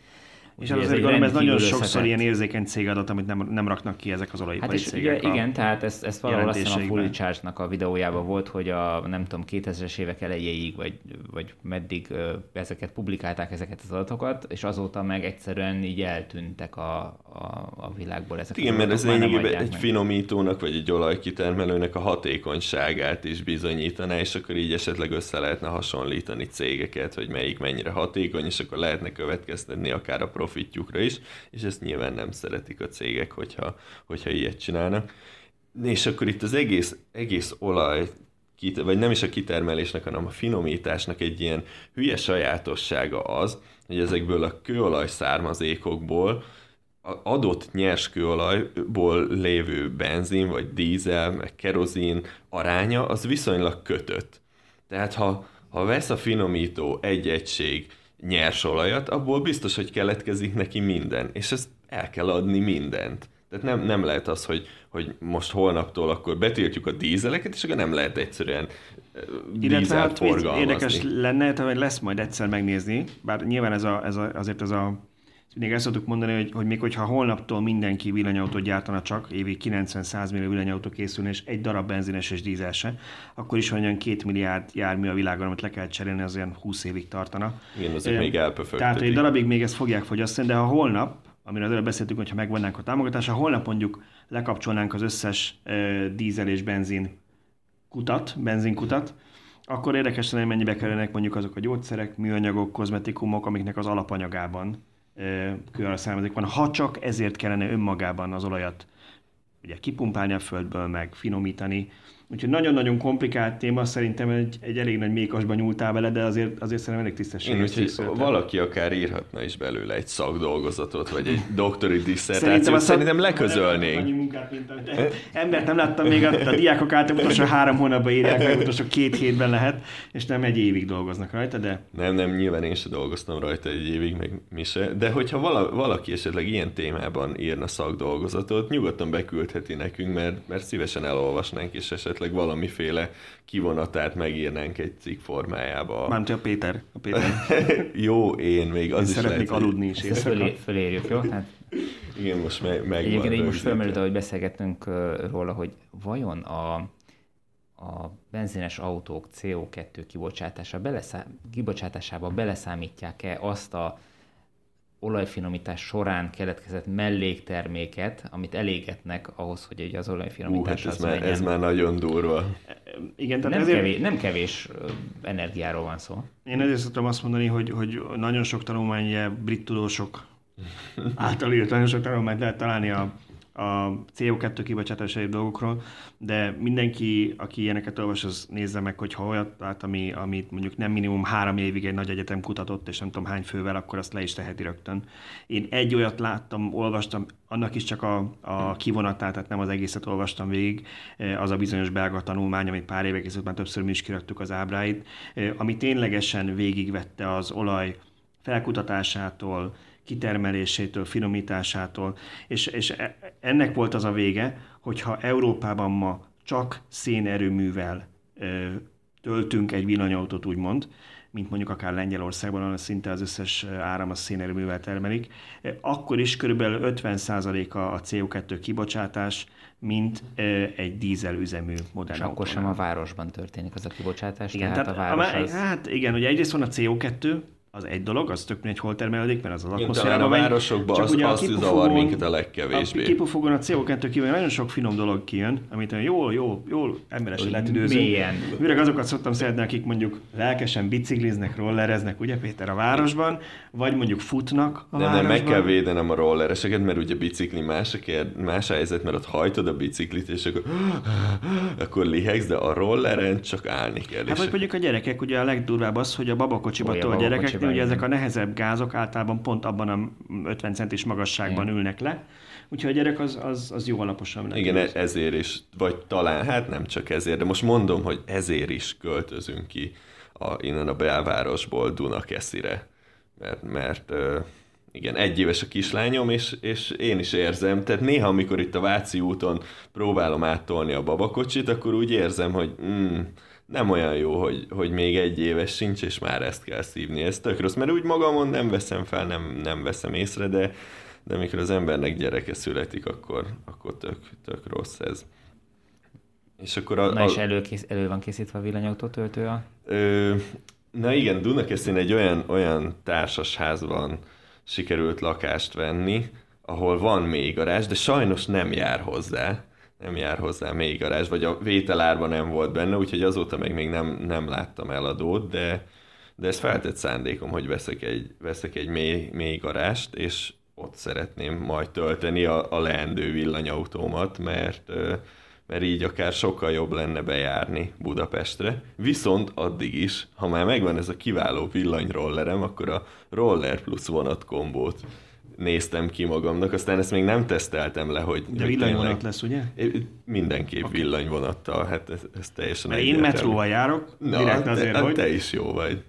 és azért gondolom, ez nagyon sokszor ilyen érzékeny cégadat, amit nem, nem raknak ki ezek az olajipari hát és cégek. Ugye, igen, tehát ezt, ezt valahol azt hiszem a Fully Charge-nak a videójában volt, hogy a nem tudom, 2000-es évek elejéig, vagy, vagy meddig ezeket publikálták, ezeket az adatokat, és azóta meg egyszerűen így eltűntek a, a, a világból ezek Igen, mert ez lényegében egy meg. finomítónak, vagy egy olajkitermelőnek a hatékonyságát is bizonyítaná, és akkor így esetleg össze lehetne hasonlítani cégeket, hogy melyik mennyire hatékony, és akkor lehetne következtetni akár a profitjukra is, és ezt nyilván nem szeretik a cégek, hogyha, hogyha ilyet csinálnak. És akkor itt az egész, egész olaj, vagy nem is a kitermelésnek, hanem a finomításnak egy ilyen hülye sajátossága az, hogy ezekből a kőolaj származékokból adott nyers kőolajból lévő benzin, vagy dízel, meg kerozin aránya, az viszonylag kötött. Tehát ha, ha vesz a finomító egy egység nyers olajat, abból biztos, hogy keletkezik neki minden, és ezt el kell adni mindent. Tehát nem, nem lehet az, hogy, hogy most holnaptól akkor betiltjuk a dízeleket, és akkor nem lehet egyszerűen dízelt hát forgalmazni. Érdekes lenne, hogy lesz majd egyszer megnézni, bár nyilván ez a, ez a, azért ez a mindig ezt szoktuk mondani, hogy, hogy még hogyha holnaptól mindenki villanyautót gyártana csak, évi 90-100 millió villanyautó készülne, és egy darab benzines és dízel se, akkor is olyan két milliárd jármű a világon, amit le kell cserélni, az olyan 20 évig tartana. Igen, azért még elpöfögtetik. Tehát egy darabig még ezt fogják fogyasztani, de ha holnap, amiről előbb beszéltünk, hogyha megvonnánk a támogatást, ha holnap mondjuk lekapcsolnánk az összes uh, dízel és benzin kutat, benzinkutat, akkor érdekes lenne, mennyibe kerülnek mondjuk azok a gyógyszerek, műanyagok, kozmetikumok, amiknek az alapanyagában kőolaj származik van, ha csak ezért kellene önmagában az olajat ugye kipumpálni a földből, meg finomítani, Úgyhogy nagyon-nagyon komplikált téma, szerintem egy, egy elég nagy mékasban nyúltál vele, de azért, azért szerintem elég tisztességes. Én, úgyhogy valaki akár írhatna is belőle egy szakdolgozatot, vagy egy doktori disszertációt, szerintem, szerintem leközölnénk. Annyi munkát, mint Embert nem láttam még, a, a diákok által utolsó három hónapban írják meg, utolsó két hétben lehet, és nem egy évig dolgoznak rajta, de... Nem, nem, nyilván én sem dolgoztam rajta egy évig, meg mi se, de hogyha vala, valaki esetleg ilyen témában írna szakdolgozatot, nyugodtan beküldheti nekünk, mert, mert szívesen elolvasnánk, és esetleg esetleg valamiféle kivonatát megírnánk egy cikk formájába. Mármint a Péter. A Péter. jó, én még az én is szeretnék lehet, aludni is Fölé, fölérjük, jó? Hát... Igen, most meg, meg Egyébként így most felmerült, ahogy beszélgettünk róla, hogy vajon a, a benzines autók CO2 kibocsátása beleszá, kibocsátásába beleszámítják-e azt a olajfinomítás során keletkezett mellékterméket, amit elégetnek ahhoz, hogy egy az olajfinomítás uh, hát ez, már, ez már nagyon durva. Igen, tehát nem, ezért... kevés, nem kevés energiáról van szó. Én ezért szoktam azt mondani, hogy, hogy nagyon sok tanulmány, brit tudósok által írt, nagyon sok tanulmányt lehet találni a a CO2 kibocsátás egyéb dolgokról, de mindenki, aki ilyeneket olvas, az nézze meg, hogy ha olyat lát, ami, amit mondjuk nem minimum három évig egy nagy egyetem kutatott, és nem tudom hány fővel, akkor azt le is teheti rögtön. Én egy olyat láttam, olvastam, annak is csak a, a kivonatát, tehát nem az egészet olvastam végig, az a bizonyos belga tanulmány, amit pár évek készült, már többször mi is kiraktuk az ábráit, ami ténylegesen végigvette az olaj felkutatásától, kitermelésétől, finomításától, és, és e, ennek volt az a vége, hogyha Európában ma csak szénerőművel ö, töltünk egy villanyautót, úgymond, mint mondjuk akár Lengyelországban, ahol szinte az összes áram a szénerőművel termelik, akkor is kb. 50%-a a CO2 kibocsátás, mint egy dízelüzemű modern És akkor sem a városban történik az a kibocsátás, igen, tehát, tehát a város a, az... Hát igen, ugye egyrészt van a CO2, az egy dolog, az tök mindegy, hol termelődik, mert az az atmoszférában megy. a városokban Csak az, ugye az zavar minket a legkevésbé. A kipufogon a CO2 kijön, nagyon sok finom dolog kijön, amit jól, jól, jól emberesen lehet időzni. Mélyen. Főleg azokat szoktam szeretni, akik mondjuk lelkesen bicikliznek, rollereznek, ugye Péter a városban, vagy mondjuk futnak a nem, városban. Nem, meg kell védenem a rollereseket, mert ugye bicikli más más a helyzet, mert ott hajtod a biciklit, és akkor, akkor lihegsz, de a rolleren csak állni kell. Hát vagy mondjuk a gyerekek, ugye a legdurvább az, hogy a babakocsiba a gyerekek látni, hogy ezek a nehezebb gázok általában pont abban a 50 centis magasságban Igen. ülnek le, úgyhogy a gyerek az, az, az jó alaposan Igen, e- ezért is, vagy talán, hát nem csak ezért, de most mondom, hogy ezért is költözünk ki a, innen a belvárosból Dunakeszire, mert, mert igen, egy éves a kislányom, és, és én is érzem, tehát néha, amikor itt a Váci úton próbálom áttolni a babakocsit, akkor úgy érzem, hogy mm, nem olyan jó, hogy, hogy még egy éves sincs, és már ezt kell szívni. Ez tök rossz, mert úgy magamon nem veszem fel, nem, nem veszem észre, de, de amikor az embernek gyereke születik, akkor, akkor tök, tök rossz ez. És akkor a, na és elő, kész, elő van készítve a villanyautó töltő a... Ö, na igen, Dunakeszin egy olyan, olyan társasházban sikerült lakást venni, ahol van még garázs, de sajnos nem jár hozzá nem jár hozzá még garázs, vagy a vételárban nem volt benne, úgyhogy azóta meg még nem, nem láttam eladót, de, de ez feltett szándékom, hogy veszek egy, veszek egy mély, mély garást, és ott szeretném majd tölteni a, a leendő villanyautómat, mert, mert így akár sokkal jobb lenne bejárni Budapestre. Viszont addig is, ha már megvan ez a kiváló villanyrollerem, akkor a Roller plus vonat kombót néztem ki magamnak, aztán ezt még nem teszteltem le, hogy... De villanyvonat tényleg, lesz, ugye? Mindenképp okay. villanyvonattal, hát ez, ez teljesen Én metróval járok, Na, direkt azért, te, hogy... te is jó vagy.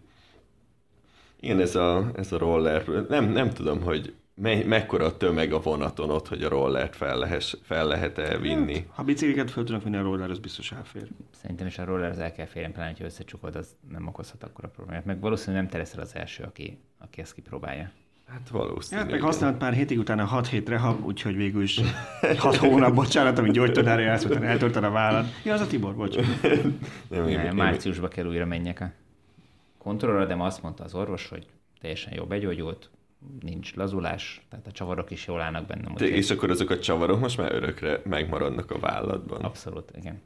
Igen, ez a, ez a roller, nem, nem tudom, hogy me, mekkora a tömeg a vonaton ott, hogy a rollert fel, lehes, fel lehet-e vinni. Hát, ha bicikliket fel tudnak vinni, a roller az biztos elfér. Szerintem is a roller az el kell férjen, pláne, ha összecsukod, az nem okozhat akkor a problémát. Meg valószínűleg nem te leszel az első, aki, aki ezt kipróbálja. Hát valószínűleg. Hát meg használt pár hétig utána 6 hét rehab, úgyhogy végül is 6 hónap, bocsánat, amit gyógytudára jársz, utána eltörted a vállad. Ja, az a Tibor, bocs. nem, én, én, márciusba kell újra menjek a kontrollra, de ma azt mondta az orvos, hogy teljesen jó begyógyult, nincs lazulás, tehát a csavarok is jól állnak bennem. Te, és akkor azok a csavarok most már örökre megmaradnak a válladban? Abszolút, igen.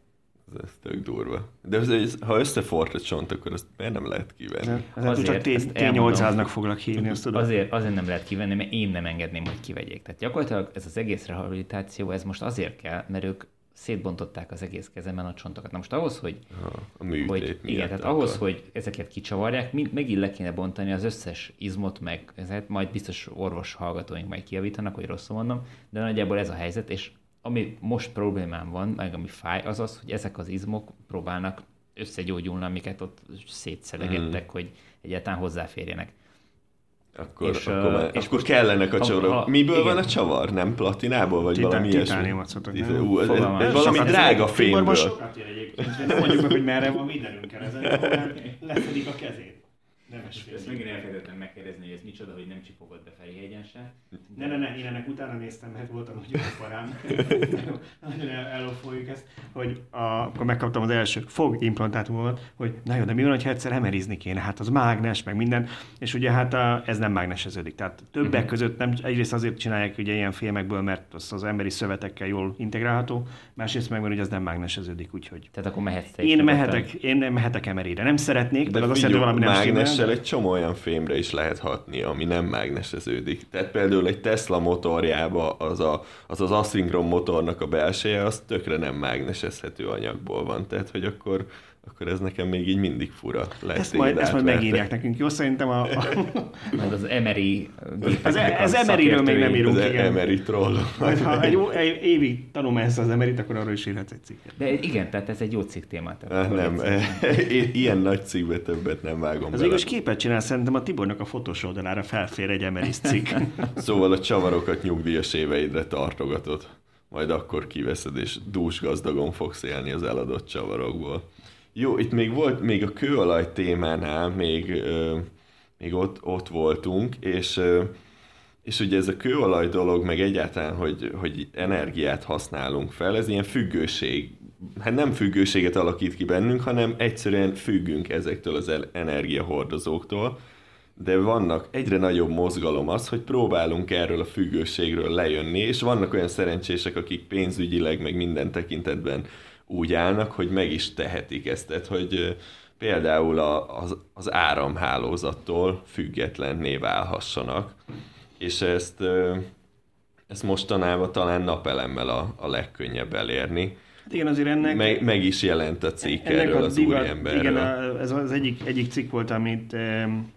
Ez, ez tök durva. De ez, ez, ha összefort a csont, akkor azt miért nem lehet kivenni? Azért, csak T800-nak foglak hívni, azt tudod. Azért, azért nem lehet kivenni, mert én nem engedném, hogy kivegyék. Tehát gyakorlatilag ez az egész rehabilitáció, ez most azért kell, mert ők szétbontották az egész kezemben a csontokat. Na most ahhoz, hogy... Ha, a műtét hogy, igen, tehát ahhoz, hogy ezeket kicsavarják, mind, megint le kéne bontani az összes izmot, meg ezért majd biztos orvos hallgatóink majd kiavítanak, hogy rosszul mondom, de nagyjából ez a helyzet, és ami most problémám van, meg ami fáj, az az, hogy ezek az izmok próbálnak összegyógyulni, amiket ott szétszelegettek, mm. hogy egyáltalán hozzáférjenek. Akkor, és, akkor, már, és akkor kellenek a csavarok. Miből igen. van a csavar? Nem platinából, vagy Titán, valami ilyesmi? Titániumot szoktak. Ez valami drága fémből. Nem mondjuk meg, hogy merre van mindenünk ezen, leszedik a kezét. Nemes fél. Ezt megint elfelejtettem megkérdezni, hogy ez micsoda, hogy nem csipogott be Ferihegyen se. Ne, ne, ne, én ennek utána néztem, mert voltam nagyon parám. nagyon el, ellopoljuk ezt, hogy a, akkor megkaptam az első fog implantátumomat, hogy na jó, de mi van, ha egyszer emerizni kéne? Hát az mágnes, meg minden, és ugye hát a, ez nem mágneseződik. Tehát többek uh-huh. között nem, egyrészt azért csinálják ugye ilyen filmekből, mert az, az emberi szövetekkel jól integrálható, másrészt meg, mert ugye ez nem mágneseződik, úgyhogy. Tehát akkor mehetsz Én mehetek, én mehetek emerire. Nem szeretnék, de, de az azt jelenti, valami nem mágnes mágnessel egy csomó olyan fémre is lehet hatni, ami nem mágneseződik. Tehát például egy Tesla motorjába az a, az, az aszinkron motornak a belseje, az tökre nem mágnesezhető anyagból van. Tehát, hogy akkor akkor ez nekem még így mindig fura. Lehet ezt, majd, ezt majd megírják nekünk, jó? Szerintem a... a... Majd az Emery Az, e- az Emeryről még nem írunk, az igen. Emery troll. Majd ha egy, egy évig tanulom ezt az Emeryt, akkor arról is írhatsz egy cikket. De igen, tehát ez egy jó cikk téma. Tehát nem, ilyen nagy cikkbe többet nem vágom Az igaz képet csinál, szerintem a Tibornak a fotós oldalára felfér egy Emery cikk. szóval a csavarokat nyugdíjas éveidre tartogatod. Majd akkor kiveszed, és dús gazdagon fogsz élni az eladott csavarokból. Jó, itt még volt, még a kőolaj témánál még, még ott, ott voltunk, és, és ugye ez a kőolaj dolog, meg egyáltalán, hogy, hogy energiát használunk fel, ez ilyen függőség, hát nem függőséget alakít ki bennünk, hanem egyszerűen függünk ezektől az energiahordozóktól, de vannak egyre nagyobb mozgalom az, hogy próbálunk erről a függőségről lejönni, és vannak olyan szerencsések, akik pénzügyileg, meg minden tekintetben úgy állnak, hogy meg is tehetik ezt. Tehát, hogy például a, az, az áramhálózattól függetlenné válhassanak. És ezt, ezt mostanában talán napelemmel a, a legkönnyebb elérni. Hát igen, azért ennek... Meg, meg is jelent a cikk erről az új emberről. Igen, ez az egyik, egyik cikk volt, amit,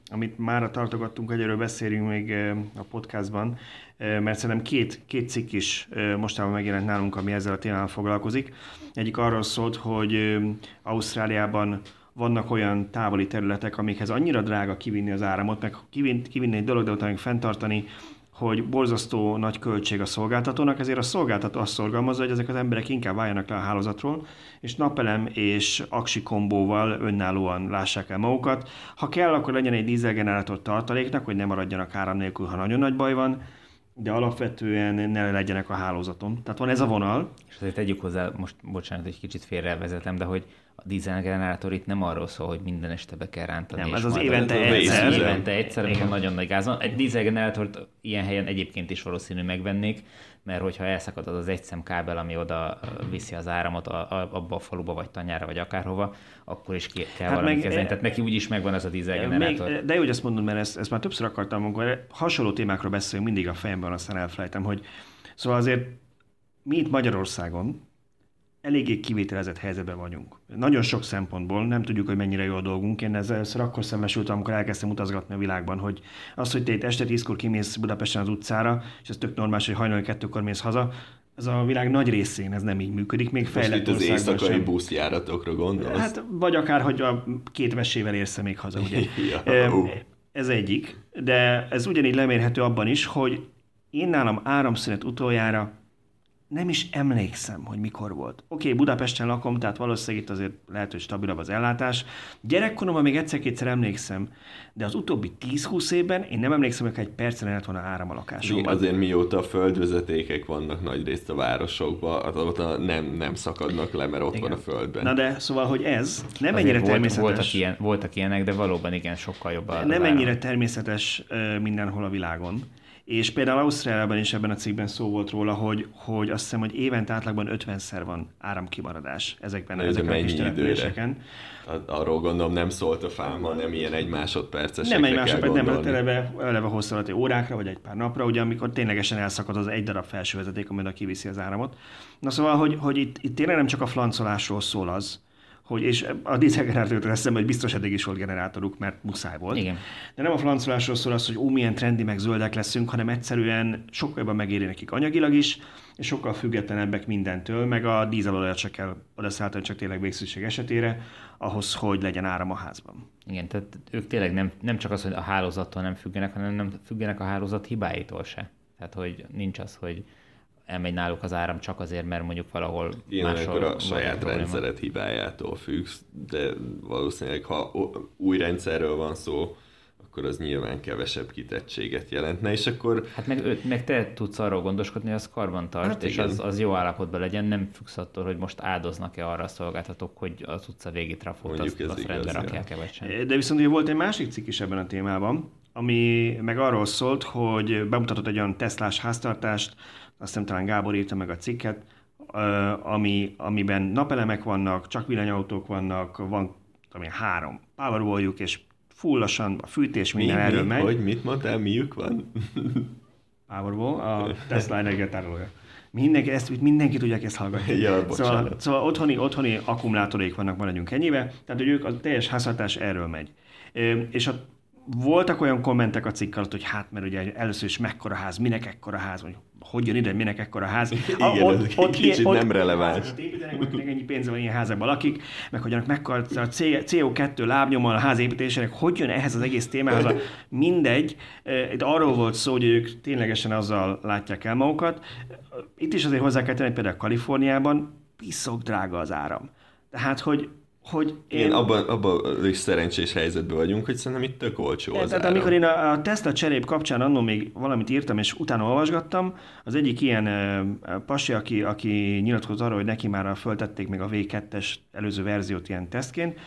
amit mára tartogattunk, hogy erről beszélünk még a podcastban, mert szerintem két, két cikk is mostában megjelent nálunk, ami ezzel a témával foglalkozik. Egyik arról szólt, hogy Ausztráliában vannak olyan távoli területek, amikhez annyira drága kivinni az áramot, meg kivinni egy dolog, de utána fenntartani, hogy borzasztó nagy költség a szolgáltatónak, ezért a szolgáltató azt szorgalmazza, hogy ezek az emberek inkább váljanak le a hálózatról, és napelem és aksi kombóval önállóan lássák el magukat. Ha kell, akkor legyen egy dízelgenerátor tartaléknak, hogy ne maradjanak áram nélkül, ha nagyon nagy baj van, de alapvetően ne legyenek a hálózaton. Tehát van ez a vonal. És azért tegyük hozzá, most bocsánat, egy kicsit félrevezetem, de hogy a dízelgenerátor itt nem arról szól, hogy minden este be kell rántani. Nem, ez az évente egyszer. Évente egyszer, amikor nagyon nagy gáz van. Egy dízelgenerátort ilyen helyen egyébként is valószínű megvennék, mert hogyha elszakad az az egyszem kábel, ami oda viszi az áramot a, a, abba a faluba, vagy tanyára, vagy akárhova, akkor is ki, kell hát valami meg, kezelni. Tehát neki úgyis megvan ez a dízelgenerátor. Még, de jó, hogy ezt mondod, mert ezt, ezt már többször akartam, amikor hasonló témákról beszélünk, mindig a fejemben, aztán elfelejtem, hogy szóval azért mi itt Magyarországon eléggé kivételezett helyzetben vagyunk. Nagyon sok szempontból nem tudjuk, hogy mennyire jó a dolgunk. Én ezzel először akkor szembesültem, amikor elkezdtem utazgatni a világban, hogy az, hogy te itt este tízkor kimész Budapesten az utcára, és ez tök normális, hogy hajnali kettőkor mész haza, ez a világ nagy részén ez nem így működik, még fejlett Most itt az éjszakai sem. buszjáratokra gondolsz? Hát, vagy akár, hogy a két vesével érsz még haza, ugye. ja, uh. Ez egyik, de ez ugyanígy lemérhető abban is, hogy én nálam áramszünet utoljára nem is emlékszem, hogy mikor volt. Oké, okay, Budapesten lakom, tehát valószínűleg itt azért lehet, hogy stabilabb az ellátás. Gyerekkoromban még egyszer-kétszer emlékszem, de az utóbbi 10-20 évben én nem emlékszem, hogy egy percen lett volna áram a lakásomban. Azért mióta a földvezetékek vannak nagy részt a városokban, azóta nem, nem szakadnak le, mert ott igen. van a földben. Na de szóval, hogy ez nem azért ennyire volt, természetes. Voltak, ilyen, voltak ilyenek, de valóban igen, sokkal jobb. A nem ennyire természetes mindenhol a világon. És például Ausztráliában is ebben a cikkben szó volt róla, hogy, hogy azt hiszem, hogy évente átlagban 50-szer van áramkimaradás ezekben, ezeken a kis településeken. Arról gondolom nem szólt a fám, hanem ilyen egy másodperces. Nem egy másodperc, nem, eleve, eleve hosszú alatt órákra, vagy egy pár napra, ugye amikor ténylegesen elszakad az egy darab felsővezeték, ami kiviszi az áramot. Na szóval, hogy, hogy itt, itt tényleg nem csak a flancolásról szól az, hogy, és a dízelgenerátortól eszembe, hogy biztos eddig is volt generátoruk, mert muszáj volt. Igen. De nem a flancolásról szól az, hogy ó, milyen trendi, meg zöldek leszünk, hanem egyszerűen sokkal jobban megéri nekik anyagilag is, és sokkal függetlenebbek mindentől, meg a dízelolajat se kell odaszállítani csak tényleg végszükség esetére, ahhoz, hogy legyen áram a házban. Igen, tehát ők tényleg nem, nem csak az, hogy a hálózattól nem függenek, hanem nem függenek a hálózat hibáitól se. Tehát, hogy nincs az, hogy elmegy náluk az áram csak azért, mert mondjuk valahol Igen, máshol a saját rendszeret hibájától függsz, de valószínűleg ha új rendszerről van szó, akkor az nyilván kevesebb kitettséget jelentne, és akkor... Hát meg, meg te tudsz arról gondoskodni, hogy az karban tart, hát és az, az jó állapotban legyen, nem függsz attól, hogy most áldoznak-e arra a szolgáltatók, hogy az utca végi trafót azt, azt rendbe rakják-e vagy sem. De viszont ugye volt egy másik cikk is ebben a témában, ami meg arról szólt, hogy bemutatott egy olyan Teslás háztartást, azt hiszem talán Gábor írta meg a cikket, ami, amiben napelemek vannak, csak villanyautók vannak, van tudom én, három powerwalljuk, és fullosan, a fűtés Mi, minden erről mi, megy. hogy mit mondtál, miük van? Powerball, a Tesla energiatárolója. Mindenki, ezt, mindenki tudják ezt hallgatni. Ja, bocsánat. szóval, szóval otthoni, otthoni akkumulátorék vannak, maradjunk ennyibe, tehát hogy ők a teljes háztartás erről megy. És a, voltak olyan kommentek a cikk alatt, hogy hát, mert ugye először is mekkora ház, minek ekkora ház, vagy hogy jön ide, minek ekkora ház. Igen, ez egy kicsit nem releváns. építenek, akinek ennyi pénze van ilyen házakban lakik, meg hogy annak mekkora a CO2 lábnyommal a ház építésének, hogy jön ehhez az egész témához, a- mindegy. Itt arról volt szó, hogy ők ténylegesen azzal látják el magukat. Itt is azért hozzá kell tenni, például Kaliforniában piszok drága az áram. Tehát, hogy, hogy Én abban, abban is szerencsés helyzetben vagyunk, hogy szerintem itt tök olcsó az tehát áram. amikor én a, a Tesla cserép kapcsán annól még valamit írtam, és utána olvasgattam, az egyik ilyen ö, ö, pasi, aki, aki nyilatkozott arról, hogy neki már föltették még a V2-es előző verziót ilyen tesztként,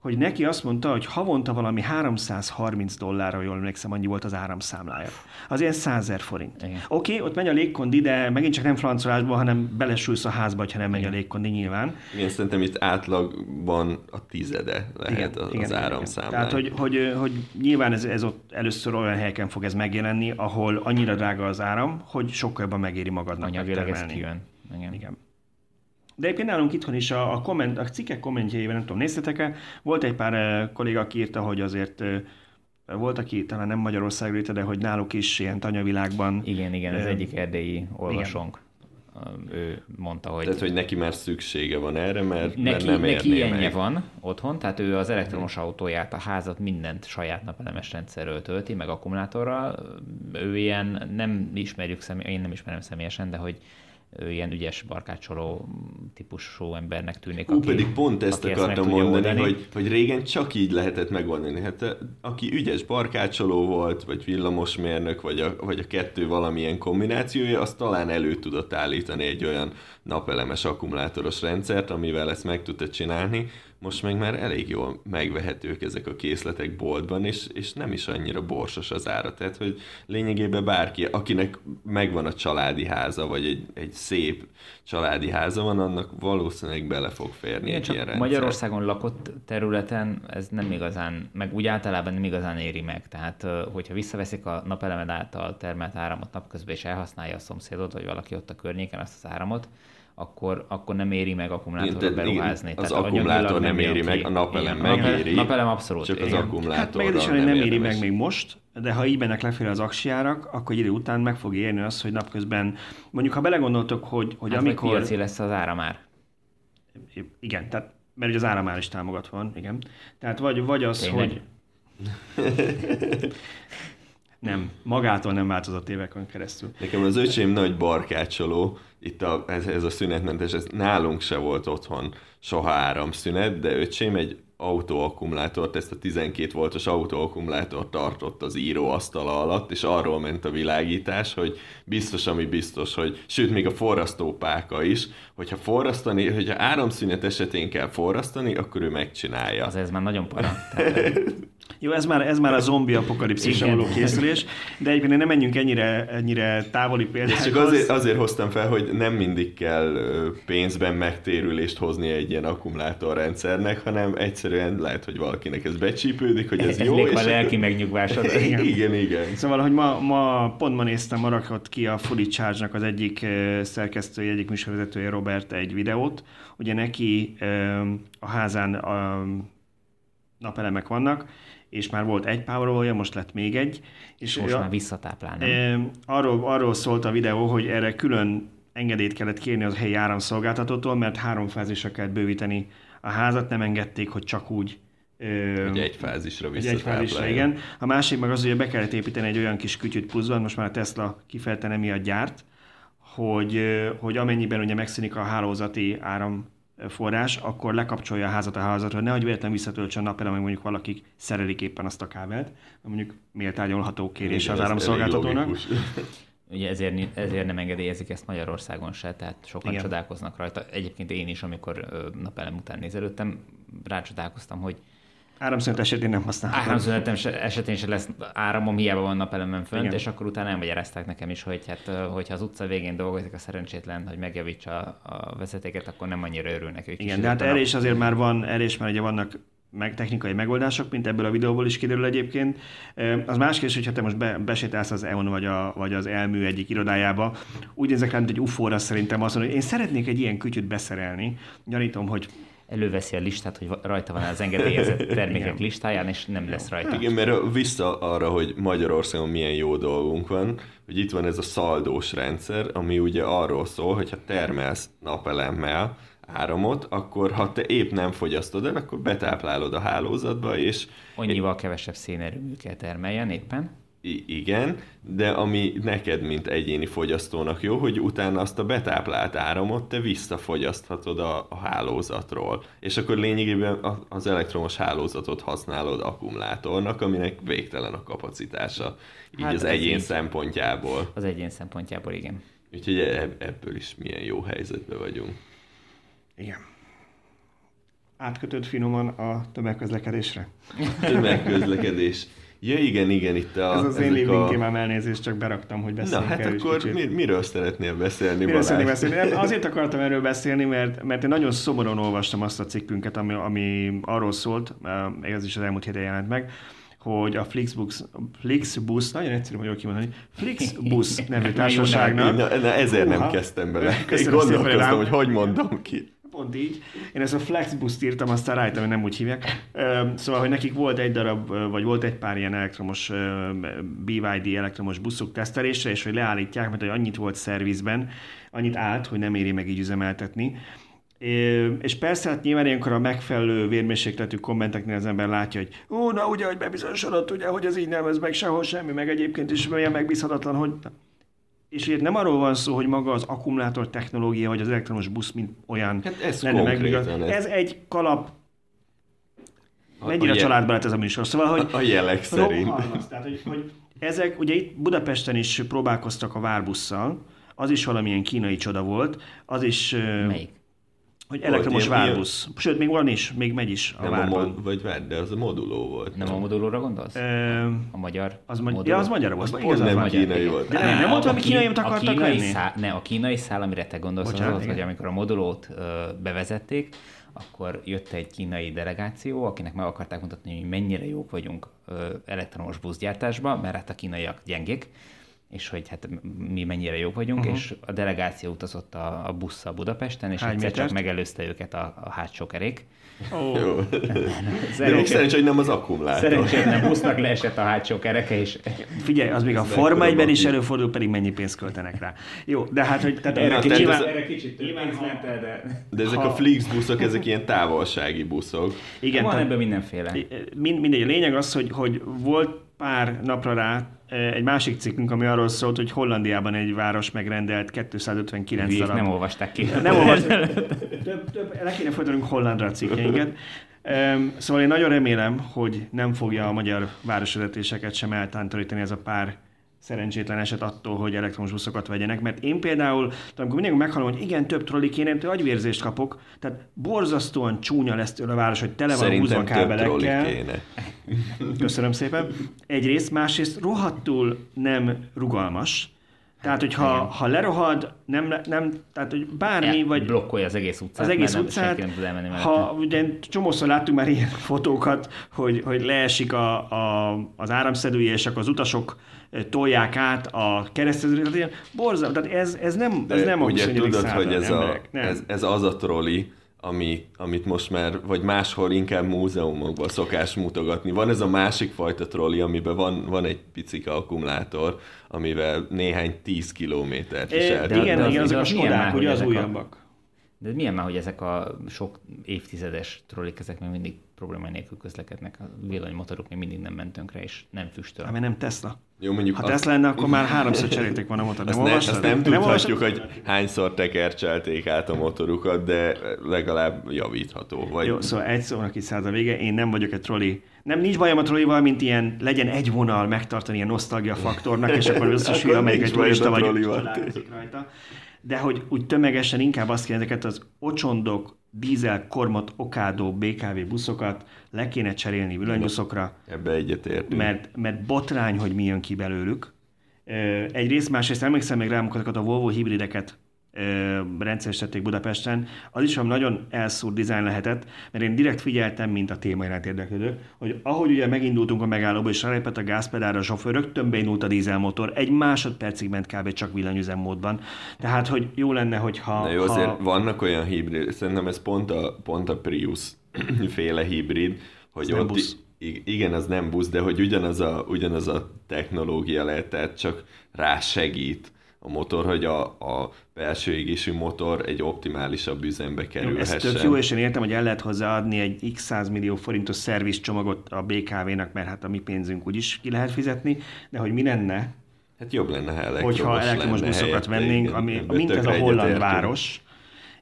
hogy neki azt mondta, hogy havonta valami 330 dollárra, jól emlékszem, annyi volt az áramszámlája. Az ilyen 100 ezer forint. Igen. Oké, okay, ott megy a légkondi, de megint csak nem francolásból, hanem belesülsz a házba, ha nem megy a légkondi nyilván. Én szerintem itt átlagban a tizede lehet az, az áramszámlány. Tehát, hogy, hogy, hogy nyilván ez, ez ott először olyan helyeken fog ez megjelenni, ahol annyira drága az áram, hogy sokkal jobban megéri magadnak Anyagilag ez kijön. Igen. Igen. De egyébként nálunk itthon is a, a, komment, a cikkek kommentjeiben, nem tudom, néztetek-e, volt egy pár eh, kolléga, aki írta, hogy azért eh, volt, aki talán nem Magyarországról írta, de hogy náluk is ilyen tanyavilágban. Igen, igen, ez Ö, egyik erdélyi olvasónk. Ő mondta, hogy Tehát, hogy neki már szüksége van erre, mert, mert neki, nem neki ilyenje meg. van otthon, tehát ő az elektromos autóját, a házat, mindent saját napelemes rendszerről tölti, meg akkumulátorral. Ő ilyen, nem ismerjük személy, én nem ismerem személyesen, de hogy ilyen ügyes barkácsoló típusú embernek tűnik. Ú, pedig pont ezt aki akartam tudja mondani, oldani. hogy, hogy régen csak így lehetett megoldani. Hát aki ügyes barkácsoló volt, vagy villamosmérnök, vagy a, vagy a kettő valamilyen kombinációja, az talán elő tudott állítani egy olyan napelemes akkumulátoros rendszert, amivel ezt meg tudta csinálni. Most meg már elég jól megvehetők ezek a készletek boltban, és, és nem is annyira borsos az ára. Tehát, hogy lényegében bárki, akinek megvan a családi háza, vagy egy, egy szép családi háza van, annak valószínűleg bele fog férni Igen, egy csak ilyen rendszer. Magyarországon lakott területen ez nem igazán, meg úgy általában nem igazán éri meg. Tehát, hogyha visszaveszik a napelemed által termelt áramot napközben, és elhasználja a szomszédot, vagy valaki ott a környéken azt az áramot, akkor, akkor nem éri meg akkumulátorra beruházni. az Tehát akkumulátor nem éri meg, ki. a napelem Igen, megéri, Napelem abszolút. Csak az igen. akkumulátorral Hát meg is, hogy nem, éri meg még most, de ha így mennek lefelé az aksiárak, akkor egy idő után meg fog érni az, hogy napközben, mondjuk ha belegondoltok, hogy, hogy Hát amikor... piaci lesz az áramár. Igen, tehát, mert ugye az áramár is támogatva van, igen. Tehát vagy, vagy az, Tényleg? hogy... nem, magától nem változott évekön keresztül. Nekem az öcsém nagy barkácsoló, itt a, ez, ez a szünetmentes, ez nálunk se volt otthon soha áramszünet, de öcsém egy autóakkumulátort, ezt a 12 voltos autóakkumulátort tartott az íróasztala alatt, és arról ment a világítás, hogy biztos, ami biztos, hogy sőt, még a forrasztópáka is, hogyha forrasztani, hogyha áramszünet esetén kell forrasztani, akkor ő megcsinálja. Az ez már nagyon para. Tehát, Jó, ez már, ez már a zombi apokalipszisra való készülés, de egyébként nem menjünk ennyire, ennyire távoli És példákhoz. csak azért, azért hoztam fel, hogy nem mindig kell pénzben megtérülést hozni egy ilyen akkumulátorrendszernek, hanem egyszerűen lehet, hogy valakinek ez becsípődik, hogy ez, ez jó, és a lelki megnyugvásod. igen, igen, igen. Szóval, hogy ma, ma pont ma néztem, ma rakott ki a Fully Charge-nak az egyik szerkesztője, egyik műsorvezetője, Robert egy videót. Ugye neki a házán a napelemek vannak, és már volt egy power most lett még egy. És Most ő a- már visszatáplál, nem? Arról, arról szólt a videó, hogy erre külön engedélyt kellett kérni az helyi áramszolgáltatótól, mert három fázisra kellett bővíteni a házat, nem engedték, hogy csak úgy ö, Hogy egy fázisra egy egyfázisra, visszatáplálja. igen. A másik meg az, hogy be kellett építeni egy olyan kis kütyűt pluszban, most már a Tesla kifejezetten emiatt gyárt, hogy, hogy amennyiben ugye megszűnik a hálózati áramforrás, akkor lekapcsolja a házat a hálózatra, hogy nehogy véletlenül visszatöltsön napelem, meg mondjuk valaki szerelik éppen azt a kábelt, mondjuk méltányolható kérés Igen, az áramszolgáltatónak. Ugye ezért, ezért nem engedélyezik ezt Magyarországon se, tehát sokan Igen. Csodálkoznak rajta. Egyébként én is, amikor napelem után nézelődtem, rácsodálkoztam, hogy Áramszünet esetén nem használhatom. áramszünetem se- esetén se lesz áramom, hiába van napelemen fönt, Igen. és akkor utána elmagyarázták nekem is, hogy hát, hogyha az utca végén dolgozik a szerencsétlen, hogy megjavítsa a vezetéket, akkor nem annyira örülnek ők. Igen, de hát erre is azért már van, erre is már ugye vannak meg, technikai megoldások, mint ebből a videóból is kiderül egyébként. Az más kérdés, hogyha te most be, besétálsz az EON vagy, a, vagy az elmű egyik irodájába, úgy nézek rá, mint egy ufóra szerintem azt mondja, hogy én szeretnék egy ilyen kütyüt beszerelni. Gyanítom, hogy előveszi a listát, hogy rajta van az engedélyezett termékek listáján, és nem lesz rajta. Igen, mert vissza arra, hogy Magyarországon milyen jó dolgunk van, hogy itt van ez a szaldós rendszer, ami ugye arról szól, hogy ha termelsz napelemmel áramot, akkor ha te épp nem fogyasztod el, akkor betáplálod a hálózatba, és... Annyival kevesebb szénerőmű kell termeljen éppen. I- igen, de ami neked, mint egyéni fogyasztónak jó, hogy utána azt a betáplált áramot te visszafogyaszthatod a, a hálózatról. És akkor lényegében az elektromos hálózatot használod akkumulátornak, aminek végtelen a kapacitása. Így hát az egyén így. szempontjából. Az egyén szempontjából, igen. Úgyhogy e-, ebből is milyen jó helyzetben vagyunk. Igen. Átkötött finoman a tömegközlekedésre? Tömegközlekedés. Ja, igen, igen, itt a... Ez az én living a... elnézést, csak beraktam, hogy beszéljünk Na, hát akkor mi, miről szeretnél beszélni, Miről szeretnél beszélni? Azért akartam erről beszélni, mert, mert én nagyon szomorúan olvastam azt a cikkünket, ami, ami arról szólt, eh, ez is az elmúlt héten jelent meg, hogy a Flixbus, Flixbus, nagyon egyszerű vagyok kimondani, Flixbus nevű társaságnak... na, na, ezért Uha, nem kezdtem bele. Én gondolkoztam, hogy hogy mondom ki. Pont így. Én ezt a Flexbus írtam, aztán rájöttem, hogy nem úgy hívják. Szóval, hogy nekik volt egy darab, vagy volt egy pár ilyen elektromos BYD elektromos buszuk tesztelésre, és hogy leállítják, mert hogy annyit volt szervizben, annyit állt, hogy nem éri meg így üzemeltetni. És persze, hát nyilván ilyenkor a megfelelő vérmérsékletű kommenteknél az ember látja, hogy ó, na ugye, hogy bebizonyosodott, ugye, hogy ez így nem, ez meg sehol semmi, meg egyébként is olyan megbízhatatlan, hogy és itt nem arról van szó, hogy maga az akkumulátor technológia, vagy az elektromos busz, mint olyan hát ez lenne meg. Ez. ez egy kalap, mennyire a, a családba lett ez a műsor. Szóval, hogy a, a jelek szerint. tehát, hogy, hogy ezek, ugye itt Budapesten is próbálkoztak a várbusszal, az is valamilyen kínai csoda volt, az is... Melyik? Hogy elektromos ilyen, várbusz. Ilyen... Sőt, még van is, még megy is a nem várban. A mod, vagy vár, de az a moduló volt. Nem, nem. a modulóra gondolsz? E... A magyar az magy- Ja, az magyar volt. Az pont nem magyar, kínai volt. De nem, nem volt valami kínai, amit akartak a kínai szá- Ne, a kínai szál, amire te gondolsz, Bocsánat, az volt, hogy amikor a modulót ö, bevezették, akkor jött egy kínai delegáció, akinek meg akarták mutatni, hogy mennyire jók vagyunk ö, elektromos buszgyártásban, mert hát a kínaiak gyengék, és hogy hát mi mennyire jók vagyunk, uh-huh. és a delegáció utazott a, a busszal Budapesten, és Hány egyszer métert? csak megelőzte őket a, a hátsó kerék. Oh. Jó. De még szerencsé, hogy nem az akkumulátor. Szerencsé, nem busznak leesett a hátsó kereke, és... Figyelj, az még a Forma 1 is előfordul, pedig mennyi pénzt költenek rá. Jó, de hát, hogy... Tehát erre, kicsit, nyilván, erre kicsit több pénzt de... De ezek ha... a Flix buszok, ezek ilyen távolsági buszok. Igen. Van ebben mindenféle. Mind, mindegy. A lényeg az, hogy, hogy volt pár napra rá egy másik cikkünk, ami arról szólt, hogy Hollandiában egy város megrendelt 259 Hülyék, darab. nem olvasták ki. Nem olvasták. több, több, le kéne folytatnunk hollandra a cikkeinket. Szóval én nagyon remélem, hogy nem fogja a magyar városvezetéseket sem eltántorítani ez a pár szerencsétlen eset attól, hogy elektromos buszokat vegyenek, mert én például, amikor mindig meghallom, hogy igen, több trolli kéne, én agyvérzést kapok, tehát borzasztóan csúnya lesz tőle a város, hogy tele van húzva kábelekkel. Kéne. Köszönöm szépen. Egyrészt, másrészt rohadtul nem rugalmas, tehát, hogyha ha lerohad, nem, nem, tehát, hogy bármi, ja, vagy... Blokkolja az egész utcát, az egész utcát, nem tud elmenni ha ugye csomószor láttunk már ilyen fotókat, hogy, hogy leesik a, a, az áramszedője, és akkor az utasok tolják át a keresztezőre, tehát ilyen borzal, tehát ez, ez nem, ez nem ugye a tudod, hogy ez, a, ez, ez az a troli, ami, amit most már, vagy máshol inkább múzeumokban szokás mutogatni. Van ez a másik fajta trolli, amiben van, van egy picike akkumulátor, amivel néhány tíz kilométert is el. Igen, igen, igen, azok a Skodák, ugye az újabbak. De milyen már, hogy ezek a sok évtizedes trollik, ezek még mindig probléma nélkül közlekednek, a villanymotorok még mindig nem mentünk és nem füstöl. Hát, nem Tesla. Jó, mondjuk ha Tesla lenne, akkor már háromszor cserélték volna a motor. Nem, nem, azt nem tudhatjuk, hogy hányszor tekercselték át a motorukat, de legalább javítható. Vagy... Jó, szóval egy szónak is a vége, én nem vagyok egy trolli. Nem, nincs bajom a trollival, mint ilyen legyen egy vonal megtartani ilyen nosztalgia faktornak, és akkor összesül, amelyik egy turista vagy rajta de hogy úgy tömegesen inkább azt kéne ezeket az ocsondok, dízel, kormot, okádó, BKV buszokat le kéne cserélni villanybuszokra. Ebbe egyetértünk. Mert, mert botrány, hogy mi jön ki belőlük. Egyrészt, másrészt emlékszem még rám, a Volvo hibrideket rendszeresítették Budapesten, az is, ami nagyon elszúr dizájn lehetett, mert én direkt figyeltem, mint a téma iránt érdeklődő, hogy ahogy ugye megindultunk a megállóba, és rálépett a gázpedálra a sofőr, rögtön beindult a dízelmotor, egy másodpercig ment kb. csak villanyüzemmódban. Tehát, hogy jó lenne, hogyha... Na jó, ha... azért vannak olyan hibrid, szerintem ez pont a, pont a Prius féle hibrid, hogy ott busz. igen, az nem busz, de hogy ugyanaz a, ugyanaz a technológia lehet, tehát csak rá segít a motor, hogy a, a belső égésű motor egy optimálisabb üzembe Jó, ez kerülhessen. tök jó, és én értem, hogy el lehet hozzáadni egy x 100 millió forintos szervizcsomagot a BKV-nak, mert hát a mi pénzünk úgyis ki lehet fizetni, de hogy mi lenne, Hát jobb lenne, ha elektromos hogyha elektromos lenne buszokat vennénk, igen. ami, mint ez a holland város,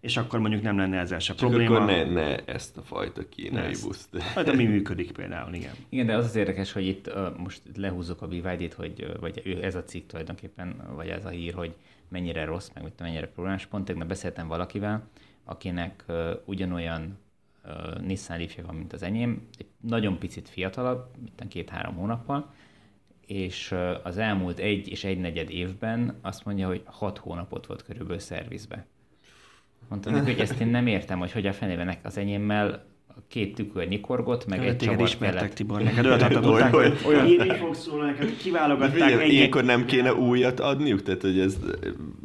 és akkor mondjuk nem lenne ezzel se Csak probléma. akkor ne, ne ezt a fajta kínai ezt. buszt. Hát ami működik például, igen. Igen, de az az érdekes, hogy itt uh, most lehúzzuk a BYD-t, hogy, uh, vagy ez a cikk tulajdonképpen, vagy ez a hír, hogy mennyire rossz, meg mit mennyire problémás. Pont tegnap beszéltem valakivel, akinek uh, ugyanolyan uh, Nissan leaf van, mint az enyém, egy nagyon picit fiatalabb, mint két-három hónappal, és uh, az elmúlt egy és egy negyed évben azt mondja, hogy hat hónapot volt körülbelül szervizbe. Mondtam neki, hogy ezt én nem értem, hogy hogy a fenében az enyémmel két tükör nyikorgott, meg egy Téged csavar ismertek, kellett. Tibor, neked olyat adtak, Olyan- hogy olyan így fog szólni, neked kiválogatták Figyelj, egy ilyenkor nem kéne újat adniuk? Tehát, hogy ez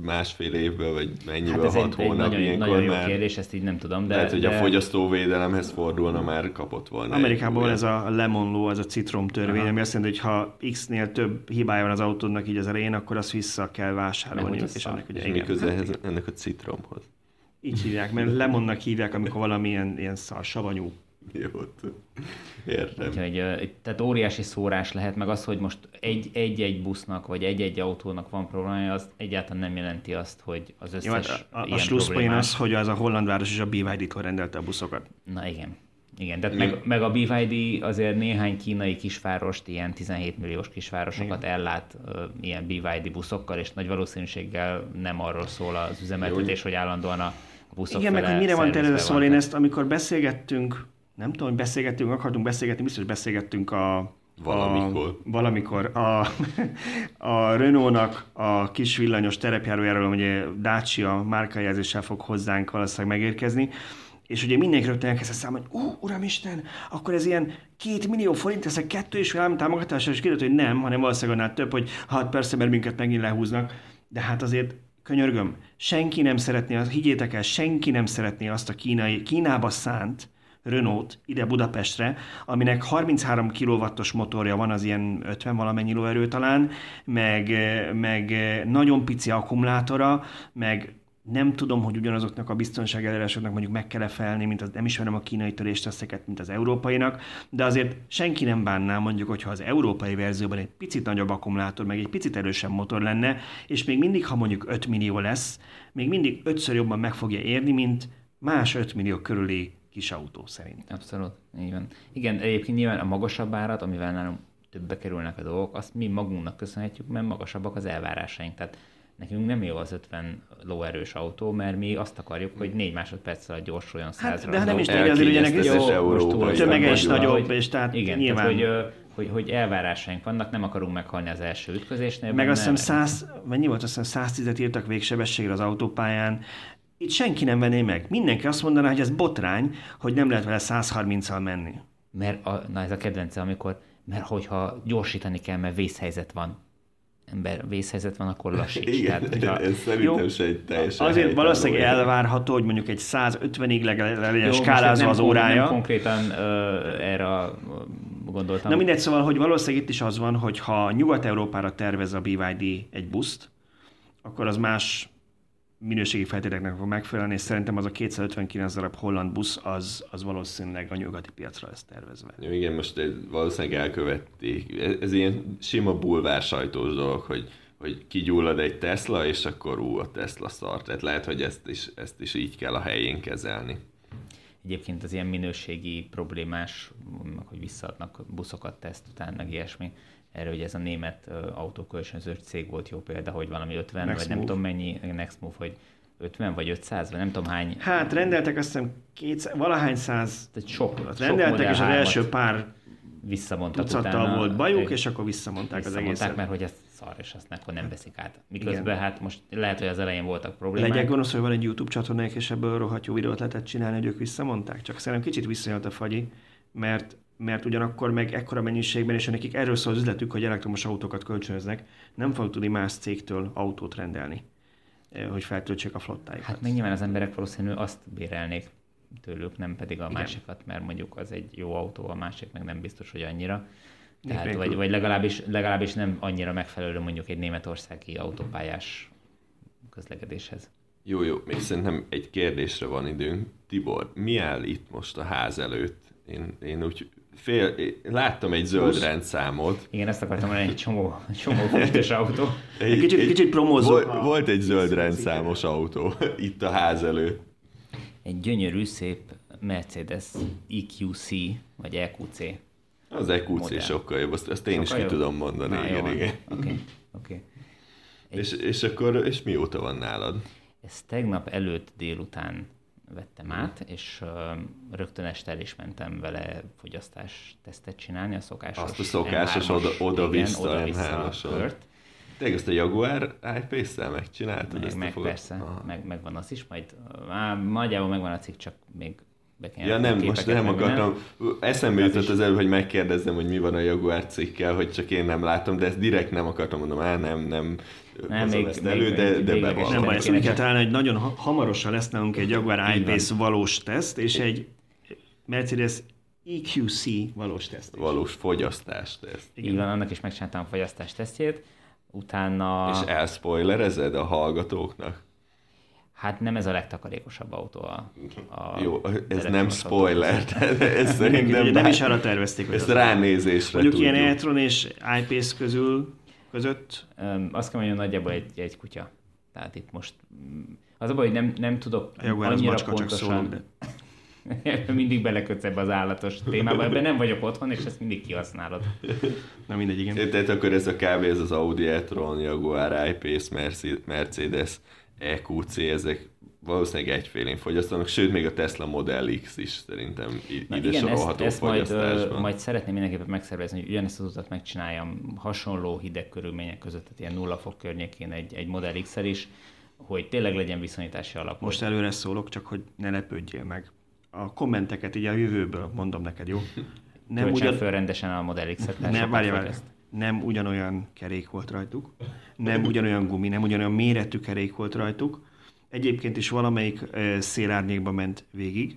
másfél évből, vagy mennyivel, Hát ez hat egy, egy hónap, nagyon, ilyenkor nagyon jó már... kérdés, ezt így nem tudom, de... Lehet, hogy de... a fogyasztóvédelemhez fordulna, már kapott volna. Amerikában egy ez a lemon law, ez a citrom törvény, Aha. ami azt jelenti, hogy ha X-nél több hibája van az autódnak így az elején, akkor azt vissza kell vásárolni. hogy És ennek ugye És igen. mi köze ehhez, ennek a citromhoz? Így hívják, mert lemonnak hívják, amikor valami ilyen, ilyen szar, savanyú. Jó, értem. Úgyhogy, tehát óriási szórás lehet, meg az, hogy most egy- egy-egy busznak, vagy egy-egy autónak van problémája, az egyáltalán nem jelenti azt, hogy az összes Jó, hát a, a, a slusszpoén az, hogy az a holland város és a BYD-tól rendelte a buszokat. Na igen. Igen, de meg, meg, a BYD azért néhány kínai kisvárost, ilyen 17 milliós kisvárosokat ellát ö, ilyen BYD buszokkal, és nagy valószínűséggel nem arról szól az üzemeltetés, hogy állandóan a buszok Igen, meg hogy mire van szóval én ezt, amikor beszélgettünk, nem tudom, hogy beszélgettünk, akartunk beszélgetni, biztos beszélgettünk a Valamikor. A, valamikor. A, a Renault-nak a kis villanyos terepjárójáról, ugye Dacia márkajelzéssel fog hozzánk valószínűleg megérkezni, és ugye mindenki rögtön elkezdte számolni, hogy ú, uramisten, akkor ez ilyen két millió forint, ezek kettő és fél állam támogatása, és kiderült, hogy nem, hanem valószínűleg annál több, hogy hát persze, mert minket megint lehúznak, de hát azért könyörgöm, senki nem szeretné, higgyétek el, senki nem szeretné azt a kínai, Kínába szánt Renault ide Budapestre, aminek 33 kW-os motorja van, az ilyen 50 valamennyi lóerő talán, meg, meg nagyon pici akkumulátora, meg nem tudom, hogy ugyanazoknak a biztonság előírásoknak mondjuk meg kell felni, mint az, nem ismerem a kínai törésteszeket, mint az európainak, de azért senki nem bánná mondjuk, hogyha az európai verzióban egy picit nagyobb akkumulátor, meg egy picit erősebb motor lenne, és még mindig, ha mondjuk 5 millió lesz, még mindig ötször jobban meg fogja érni, mint más 5 millió körüli kis autó szerint. Abszolút, van. Igen, egyébként nyilván a magasabb árat, amivel nálunk többbe kerülnek a dolgok, azt mi magunknak köszönhetjük, mert magasabbak az elvárásaink. Tehát nekünk nem jó az 50 lóerős autó, mert mi azt akarjuk, hogy 4 másodperc alatt gyorsuljon 100 Hát, de ha nem is tudja, azért nekik Elkényeztetés Jó, most túl tömege is nagyobb, hogy- és tehát igen, nyilván... tehát, hogy, hogy, hogy elvárásaink vannak, nem akarunk meghalni az első ütközésnél. Meg azt hiszem 100, mennyi volt, azt hiszem 110-et írtak végsebességre az autópályán. Itt senki nem venné meg. Mindenki azt mondaná, hogy ez botrány, hogy nem lehet vele 130-al menni. Mert a, na ez a kedvence, amikor, mert hogyha gyorsítani kell, mert vészhelyzet van. Ember, vészhelyzet van, akkor lassíts. Igen, Tehát, hogyha- ez szerintem Jó. se egy teljesen Azért valószínűleg érv. elvárható, hogy mondjuk egy 150-ig le- le- legyen skálázva az órája. Nem konkrétan ö, erre a- gondoltam. Na mindegy, szóval, hogy valószínűleg itt is az van, hogy ha Nyugat-Európára tervez a BYD egy buszt, akkor az más minőségi feltételeknek fog megfelelni, és szerintem az a 259 darab holland busz, az, az valószínűleg a nyugati piacra lesz tervezve. Jó, igen, most ez valószínűleg elkövették. Ez, ez ilyen sima bulvár sajtós dolog, hogy, hogy kigyullad egy Tesla, és akkor ú, a Tesla szar. Tehát lehet, hogy ezt is, ezt is így kell a helyén kezelni. Egyébként az ilyen minőségi problémás, hogy visszaadnak buszokat teszt után, meg ilyesmi. Erre ugye ez a német autókölcsönző cég volt jó példa, hogy valami 50, Next vagy nem Move. tudom mennyi, Next Move, hogy 50 vagy 500, vagy nem tudom hány. Hát rendeltek azt hiszem kétszer, valahány száz, Tehát sok, hát sok rendeltek, és az 3-at. első pár visszamondtak Tucattal utána. volt bajuk, és akkor visszamondták az visszamondták, egészet. mert hogy ez szar, és azt akkor nem veszik át. Miközben hát most lehet, hogy az elején voltak problémák. Legyek gonosz, hogy van egy YouTube csatornájuk, és ebből rohadt jó videót lehetett csinálni, hogy ők visszamondták. Csak szerintem kicsit visszajött a fagyi, mert, mert ugyanakkor meg ekkora mennyiségben, és nekik erről szól az üzletük, hogy elektromos autókat kölcsönöznek, nem fog tudni más cégtől autót rendelni, eh, hogy feltöltsék a flottájukat. Hát még nyilván az emberek valószínűleg azt bérelnék tőlük, nem pedig a Igen. másikat, mert mondjuk az egy jó autó, a másik meg nem biztos, hogy annyira. Tehát, nélkül. vagy, vagy legalábbis, legalábbis nem annyira megfelelő mondjuk egy németországi autópályás közlekedéshez. Jó, jó, még szerintem egy kérdésre van időnk. Tibor, mi áll itt most a ház előtt? Én, én úgy fél, láttam egy zöld Plusz. rendszámot. Igen, ezt akartam mondani, egy csomó, csomó füstös autó. Egy, kicsit- kicsit promózzuk Volt, a- volt egy zöld rendszámos autó itt a ház előtt. Egy gyönyörű, szép Mercedes EQC, vagy EQC. Az EQC Modell. sokkal jobb, azt, azt én is Sokkal ki jobb? tudom mondani. Na, jó igen, igen. Oké, oké. És, és akkor, és mióta van nálad? Ezt tegnap előtt délután vettem át, és uh, rögtön este el is mentem vele fogyasztás tesztet csinálni, a szokásos Azt a szokásos M3-as, oda- oda-vissza oda-vissza M3-ason. kört. Tényleg ezt a Jaguar I-Pace-szel megcsináltad? Meg, ezt meg persze, Aha. meg, megvan az is, majd már nagyjából megvan a cikk, csak még be kell Ja nem, most nem meg akartam. Eszembe Ez jutott is. az előbb, hogy megkérdezzem, hogy mi van a Jaguar cikkel, hogy csak én nem látom, de ezt direkt nem akartam mondom, á nem, nem, Nem, még- ezt még- elő, de, még de bevallom. Nem baj, ezt úgy kell találni, hogy nagyon ha- hamarosan lesz nálunk egy Jaguar I-Pace valós teszt, és egy Mercedes EQC valós teszt. is. Valós fogyasztást ezt. Így van, annak is megcsináltam a fogyasztás tesztjét, utána... És elspoilerezed a hallgatóknak? Hát nem ez a legtakarékosabb autó a, a Jó, ez nem spoiler, tehát ez szerintem nem is arra tervezték, hogy ezt az- ránézésre Mondjuk tudjuk. ilyen e-tron és I-Pace közül, között Öm, azt kell mondjam, nagyjából egy, egy kutya. Tehát itt most az a baj, hogy nem, nem tudok az annyira macska, csak szólok, pontosan, de mindig belekötsz ebbe az állatos témába, ebben nem vagyok otthon, és ezt mindig kihasználod. na mindegy, igen. Tehát akkor ez a kb. ez az Audi e-tron, Jaguar I-Pace, Mercedes, EQC, ezek valószínűleg egyfélén fogyasztanak, sőt még a Tesla Model X is szerintem Na ide igen, ezt, sorolható ezt majd, ö, majd szeretném mindenképpen megszervezni, hogy ugyanezt az utat megcsináljam hasonló hideg körülmények között, tehát ilyen nulla fok környékén egy, egy Model x is, hogy tényleg legyen viszonyítási alap. Most előre szólok, csak hogy ne lepődjél meg. A kommenteket így a jövőből mondom neked, jó? Nem, Töltsen ugyan, föl rendesen a Model X-et. nem, sokat várj, várj. fogyaszt. Nem ugyanolyan kerék volt rajtuk, nem ugyanolyan gumi, nem ugyanolyan méretű kerék volt rajtuk. Egyébként is valamelyik szélárnyékba ment végig.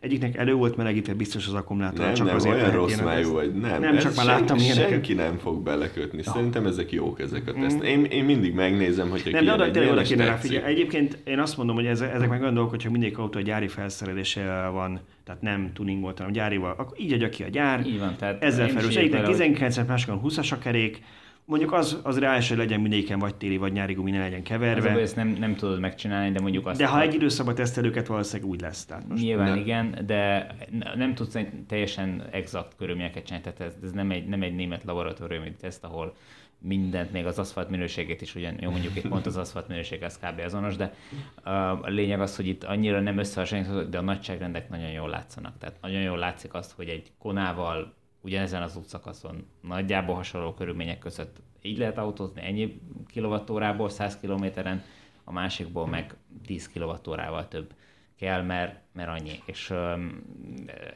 Egyiknek elő volt melegítve biztos az akkumulátor, nem, csak nem, azért olyan rossz májú vagy. Nem, Nem, csak már sen- láttam ilyeneket. Senki nem fog belekötni. Szerintem ezek jók, ezek a teszt. Én, én mindig megnézem, hogy Nem, de oda, tényleg oda kéne rá figyelni. Egyébként én azt mondom, hogy ezek, ezek meg olyan dolgok, hogyha mindegyik autó a gyári felszereléssel van, tehát nem tuning volt, hanem gyárival, akkor így adja ki a gyár, Így van, tehát ezzel felül. hogy- 19 másikon 20-as a kerék, mondjuk az, az reális, hogy legyen mindegyiken vagy téli, vagy nyári gumi, ne legyen keverve. baj, ezt nem, nem tudod megcsinálni, de mondjuk azt De ha egy időszakban tesztelőket valószínűleg úgy lesz. Tehát most Nyilván Nem. igen, de nem tudsz teljesen exakt körülményeket csinálni, tehát ez, ez nem, egy, nem egy német laboratóriumi teszt, ahol mindent, még az aszfalt minőségét is ugyan, jó mondjuk itt pont az aszfalt minőség az kb. azonos, de a lényeg az, hogy itt annyira nem összehasonlítható, de a nagyságrendek nagyon jól látszanak. Tehát nagyon jól látszik azt, hogy egy konával ugyanezen az útszakaszon nagyjából hasonló körülmények között így lehet autózni ennyi kilovattórából 100 kilométeren, a másikból meg 10 kilovattórával több kell, mert, mert annyi. És öm,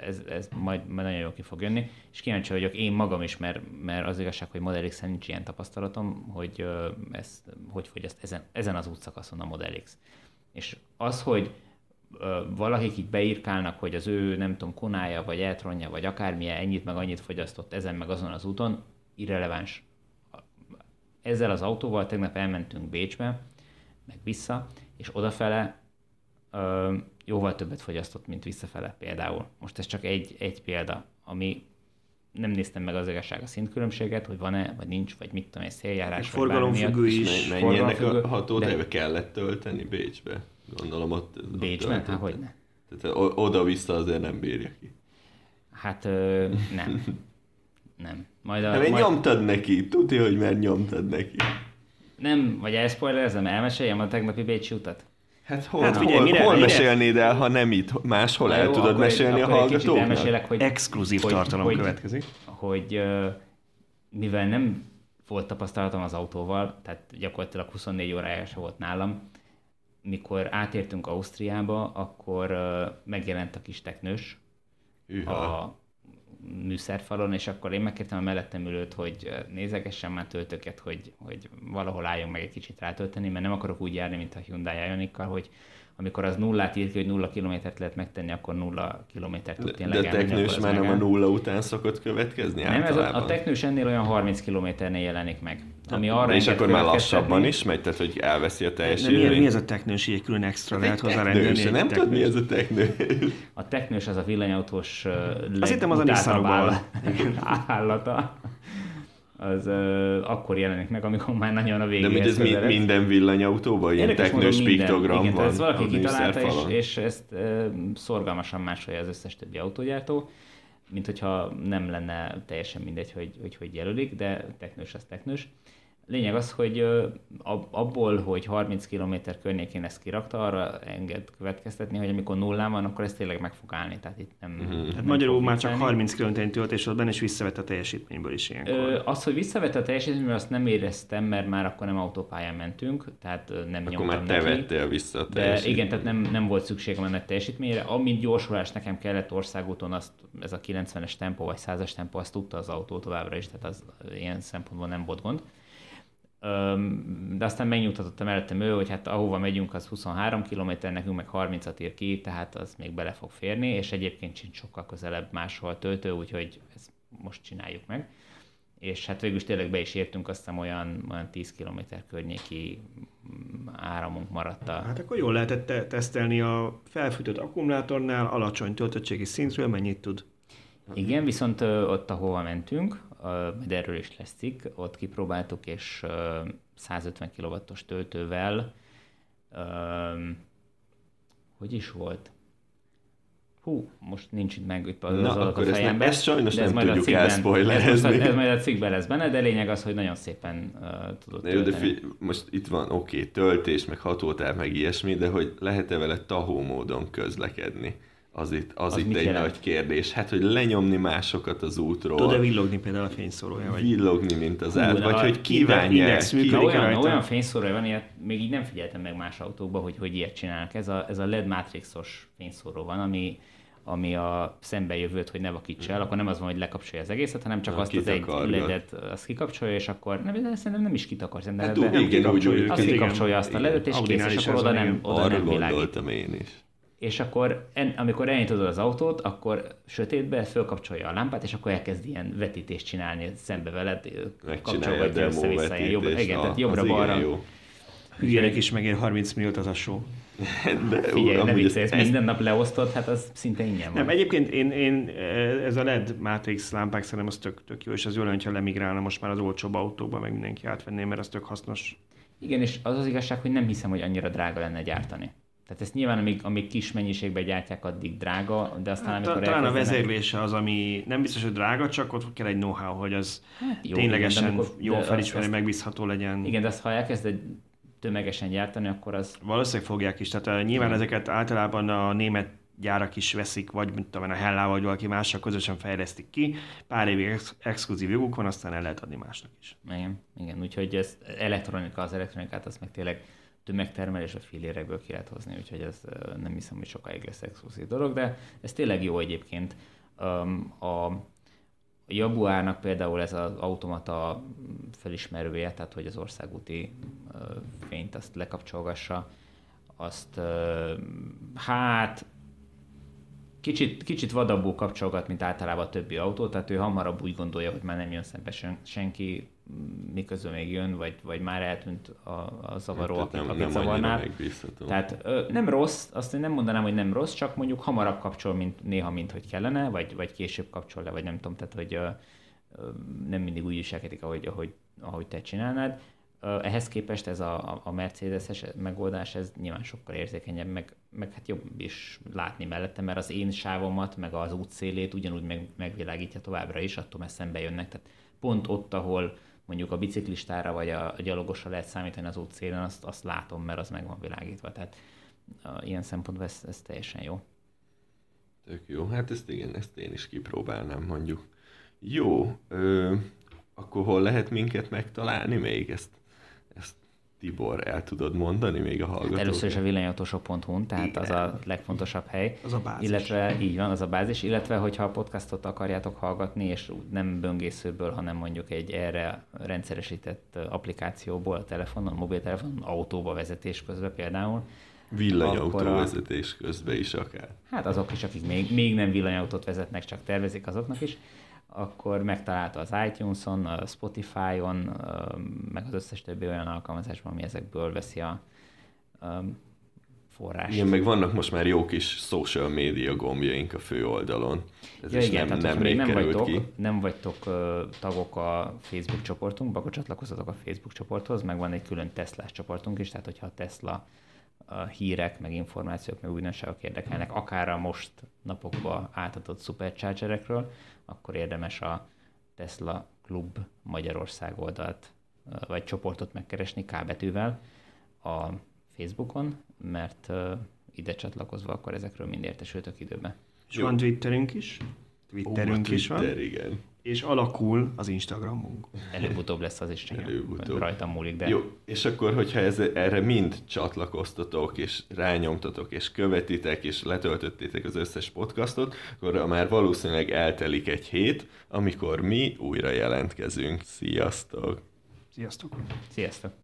ez, ez majd, majd nagyon jól ki fog jönni. És kíváncsi vagyok én magam is, mert, mert az igazság, hogy Model x nincs ilyen tapasztalatom, hogy ö, ez hogy fogyaszt ezen, ezen az útszakaszon a Model X. És az, hogy valakik így beírkálnak, hogy az ő, nem tudom, konája, vagy eltronja, vagy akármilyen ennyit meg annyit fogyasztott ezen meg azon az úton, irreleváns. Ezzel az autóval tegnap elmentünk Bécsbe, meg vissza, és odafele jóval többet fogyasztott, mint visszafele például. Most ez csak egy, egy példa, ami nem néztem meg az igazság a szintkülönbséget, hogy van-e, vagy nincs, vagy mit tudom, egy széljárás, forgalomfüggő És is. me- mennyi ennek a hatótájba de- kellett tölteni Bécsbe? Gondolom ott... ott Bécsben? Hát hogy ne. Tehát oda-vissza azért nem bírja ki. Hát ö, nem. Nem. Majd a, Nem, én majd, nyomtad neki. Tudja, hogy már nyomtad neki. nem, vagy elspoilerezem, elmeséljem a tegnapi Bécsi utat? Hát hol, hát, figyelj, hol, mire, hol mire? mesélnéd el, ha nem itt, máshol Na el jó, tudod akkor, mesélni akkor a hallgatóknak? elmesélek, hogy... Exkluzív hogy, tartalom hogy, következik. Hogy mivel nem volt tapasztalatom az autóval, tehát gyakorlatilag 24 órája se volt nálam, mikor átértünk Ausztriába, akkor megjelent a kis teknős a műszerfalon, és akkor én megkértem a mellettem ülőt, hogy nézegessen már töltőket, hogy, hogy valahol álljon meg egy kicsit rátölteni, mert nem akarok úgy járni, mint a Hyundai Ionikkal, hogy amikor az nullát ki, hogy nulla kilométert lehet megtenni, akkor nulla kilométert tud tényleg De a teknős már nem a nulla után szokott következni Nem, ez a, a teknős ennél olyan 30 kilométernél jelenik meg. Ami arra és akkor már lassabban is megy, tehát hogy elveszi a teljesítményt. Mi, mi ez a teknős, egy külön extra lehet hozzá rendelni? Nem tudod, mi ez a teknős? A teknős az a villanyautós Azt hittem az a állata az uh, akkor jelenik meg, amikor már nagyon a végéhez De ez mi, minden villanyautóban ilyen technős piktogram igen, van? ez valaki kitalálta, és, és ezt uh, szorgalmasan másolja az összes többi autógyártó, mint hogyha nem lenne teljesen mindegy, hogy hogy, hogy jelölik, de technős az technős. Lényeg az, hogy abból, hogy 30 km környékén ezt kirakta, arra enged következtetni, hogy amikor nullán van, akkor ez tényleg meg fog állni. Tehát itt nem, uh-huh. nem hát magyarul már csak 30 km töltés volt benne, és visszavett a teljesítményből is ilyenkor. Ö, az, hogy visszavett a teljesítményből, azt nem éreztem, mert már akkor nem autópályán mentünk, tehát nem akkor nyomtam már te neki. vettél vissza a De igen, tehát nem, nem volt szükségem a nagy teljesítményre. Amint gyorsulás nekem kellett országúton, azt, ez a 90-es tempó vagy 100-as tempó, azt tudta az autó továbbra is, tehát az ilyen szempontból nem volt gond de aztán megnyugtatottam előttem ő, hogy hát ahova megyünk, az 23 km, nekünk meg 30-at ír ki, tehát az még bele fog férni, és egyébként sincs sokkal közelebb máshol töltő, úgyhogy ezt most csináljuk meg. És hát végül is tényleg be is értünk, aztán olyan, olyan 10 km környéki mm, áramunk maradt. A... Hát akkor jól lehetett tesztelni a felfűtött akkumulátornál alacsony töltöttségi szintről, mennyit tud? Igen, viszont ott, ahova mentünk, majd erről is lesz cikk, ott kipróbáltuk, és 150 kW-os töltővel, hogy is volt? Hú, most nincs itt meg itt az Na, akkor a fejemben. Ezt, ezt sajnos nem ez tudjuk elszpoilerezni. Ez, ez majd a cikkben lesz benne, de lényeg az, hogy nagyon szépen uh, tudod tölteni. De fi, most itt van, oké, okay, töltés, meg hatótár, meg ilyesmi, de hogy lehet-e vele tahó módon közlekedni? Az itt, az, az itt egy jelent? nagy kérdés. Hát, hogy lenyomni másokat az útról. Tud-e villogni például a fényszórója? Vagy... Villogni, mint az át, vagy hogy kívánja. Ki... Olyan, olyan fényszórója van, ilyet még így nem figyeltem meg más autókban, hogy, hogy ilyet csinálnak. Ez a, ez a LED matrixos fényszóró van, ami, ami a jövőt, hogy ne vakíts el, akkor nem az van, hogy lekapcsolja az egészet, hanem csak na, azt az egy ledet azt kikapcsolja, és akkor nem, de szerintem nem is kitakar, szerintem hát, nem, igen, úgy, azt kikapcsolja azt a ledet, és kész, és akkor oda nem, oda nem világít. én is és akkor en, amikor elnyitod az autót, akkor sötétbe fölkapcsolja a lámpát, és akkor elkezd ilyen vetítést csinálni szembe veled, kapcsolgatja össze-vissza. Jobb, igen, tehát jobbra-balra. Hülyének is megér 30 milliót az a show. De, Figyelj, úr, ne viccelj, ezt minden nap leosztod, hát az szinte ingyen van. Nem, egyébként én, én, ez a LED Matrix lámpák szerintem az tök, tök jó, és az jó lenne, ha lemigrálna most már az olcsóbb autóba, meg mindenki átvenné, mert az tök hasznos. Igen, és az az igazság, hogy nem hiszem, hogy annyira drága lenne gyártani. Tehát ezt nyilván, amíg, amíg kis mennyiségben gyártják, addig drága, de aztán hát, amikor Talán a vezérlése az, ami nem biztos, hogy drága, csak ott kell egy know-how, hogy az hát jó, ténylegesen igen, amikor, jó felismerni, megbízható legyen. Igen, de azt ha elkezded tömegesen gyártani, akkor az... Valószínűleg fogják is. Tehát uh, nyilván igen. ezeket általában a német gyárak is veszik, vagy mint tudom, a Hellá vagy valaki mással közösen fejlesztik ki. Pár évig ex- exkluzív joguk van, aztán el lehet adni másnak is. Igen, igen úgyhogy ez elektronika, az elektronikát, azt meg tényleg tömegtermelés a filérekből ki lehet hozni, úgyhogy ez nem hiszem, hogy sokáig lesz exkluzív dolog, de ez tényleg jó egyébként. A Jaguárnak például ez az automata felismerője, tehát hogy az országúti fényt azt lekapcsolgassa, azt hát kicsit, kicsit vadabbul kapcsolgat, mint általában a többi autó, tehát ő hamarabb úgy gondolja, hogy már nem jön szembe sen, senki, miközben még jön, vagy, vagy már eltűnt a, a zavaró, hát, akit, nem, zavarnál. Tehát ö, nem rossz, azt én nem mondanám, hogy nem rossz, csak mondjuk hamarabb kapcsol, mint néha, mint hogy kellene, vagy, vagy később kapcsol le, vagy nem tudom, tehát hogy ö, ö, nem mindig úgy viselkedik, ahogy, ahogy, ahogy te csinálnád. Ehhez képest ez a, a Mercedes-es megoldás, ez nyilván sokkal érzékenyebb, meg, meg hát jobb is látni mellette, mert az én sávomat, meg az útszélét ugyanúgy meg, megvilágítja továbbra is, attól mert szembe jönnek. Tehát pont ott, ahol mondjuk a biciklistára vagy a, a gyalogosra lehet számítani az útszélen, azt, azt látom, mert az meg van világítva. Tehát ilyen szempontból ez, ez teljesen jó. Tök jó. Hát ezt igen, ezt én is kipróbálnám mondjuk. Jó, ö, akkor hol lehet minket megtalálni még? Ezt Tibor, el tudod mondani még a hallgatóknak? Hát először is a villanyautósok.hu, tehát Igen. az a legfontosabb hely. Az a bázis. Illetve, így van, az a bázis, illetve hogyha a podcastot akarjátok hallgatni, és nem böngészőből, hanem mondjuk egy erre rendszeresített applikációból, a telefonon, mobiltelefonon, autóba vezetés közben például, Villanyautó vezetés közben is akár. Hát azok is, akik még, még nem villanyautót vezetnek, csak tervezik azoknak is akkor megtalálta az iTunes-on, a Spotify-on, meg az összes többi olyan alkalmazásban, ami ezekből veszi a forrás. Igen, meg vannak most már jó kis social media gombjaink a fő oldalon. Ez ja, is igen, nem, tehát nem, nem vagytok, ki. nem vagytok uh, tagok a Facebook csoportunkba, akkor csatlakozzatok a Facebook csoporthoz, meg van egy külön Tesla csoportunk is, tehát hogyha a Tesla a hírek, meg információk, meg újdonságok érdekelnek, akár a most napokban átadott superchargerekről, akkor érdemes a Tesla Klub Magyarország oldalt, vagy csoportot megkeresni K betűvel a Facebookon, mert ide csatlakozva akkor ezekről mind értesültök időben. És van Twitterünk is? Twitterünk Ó, is van. igen és alakul az Instagramunk. Előbb-utóbb lesz az is, Előbb-utóbb. rajtam múlik, de... Jó, és akkor, hogyha ez, erre mind csatlakoztatok, és rányomtatok, és követitek, és letöltöttétek az összes podcastot, akkor már valószínűleg eltelik egy hét, amikor mi újra jelentkezünk. Sziasztok! Sziasztok! Sziasztok!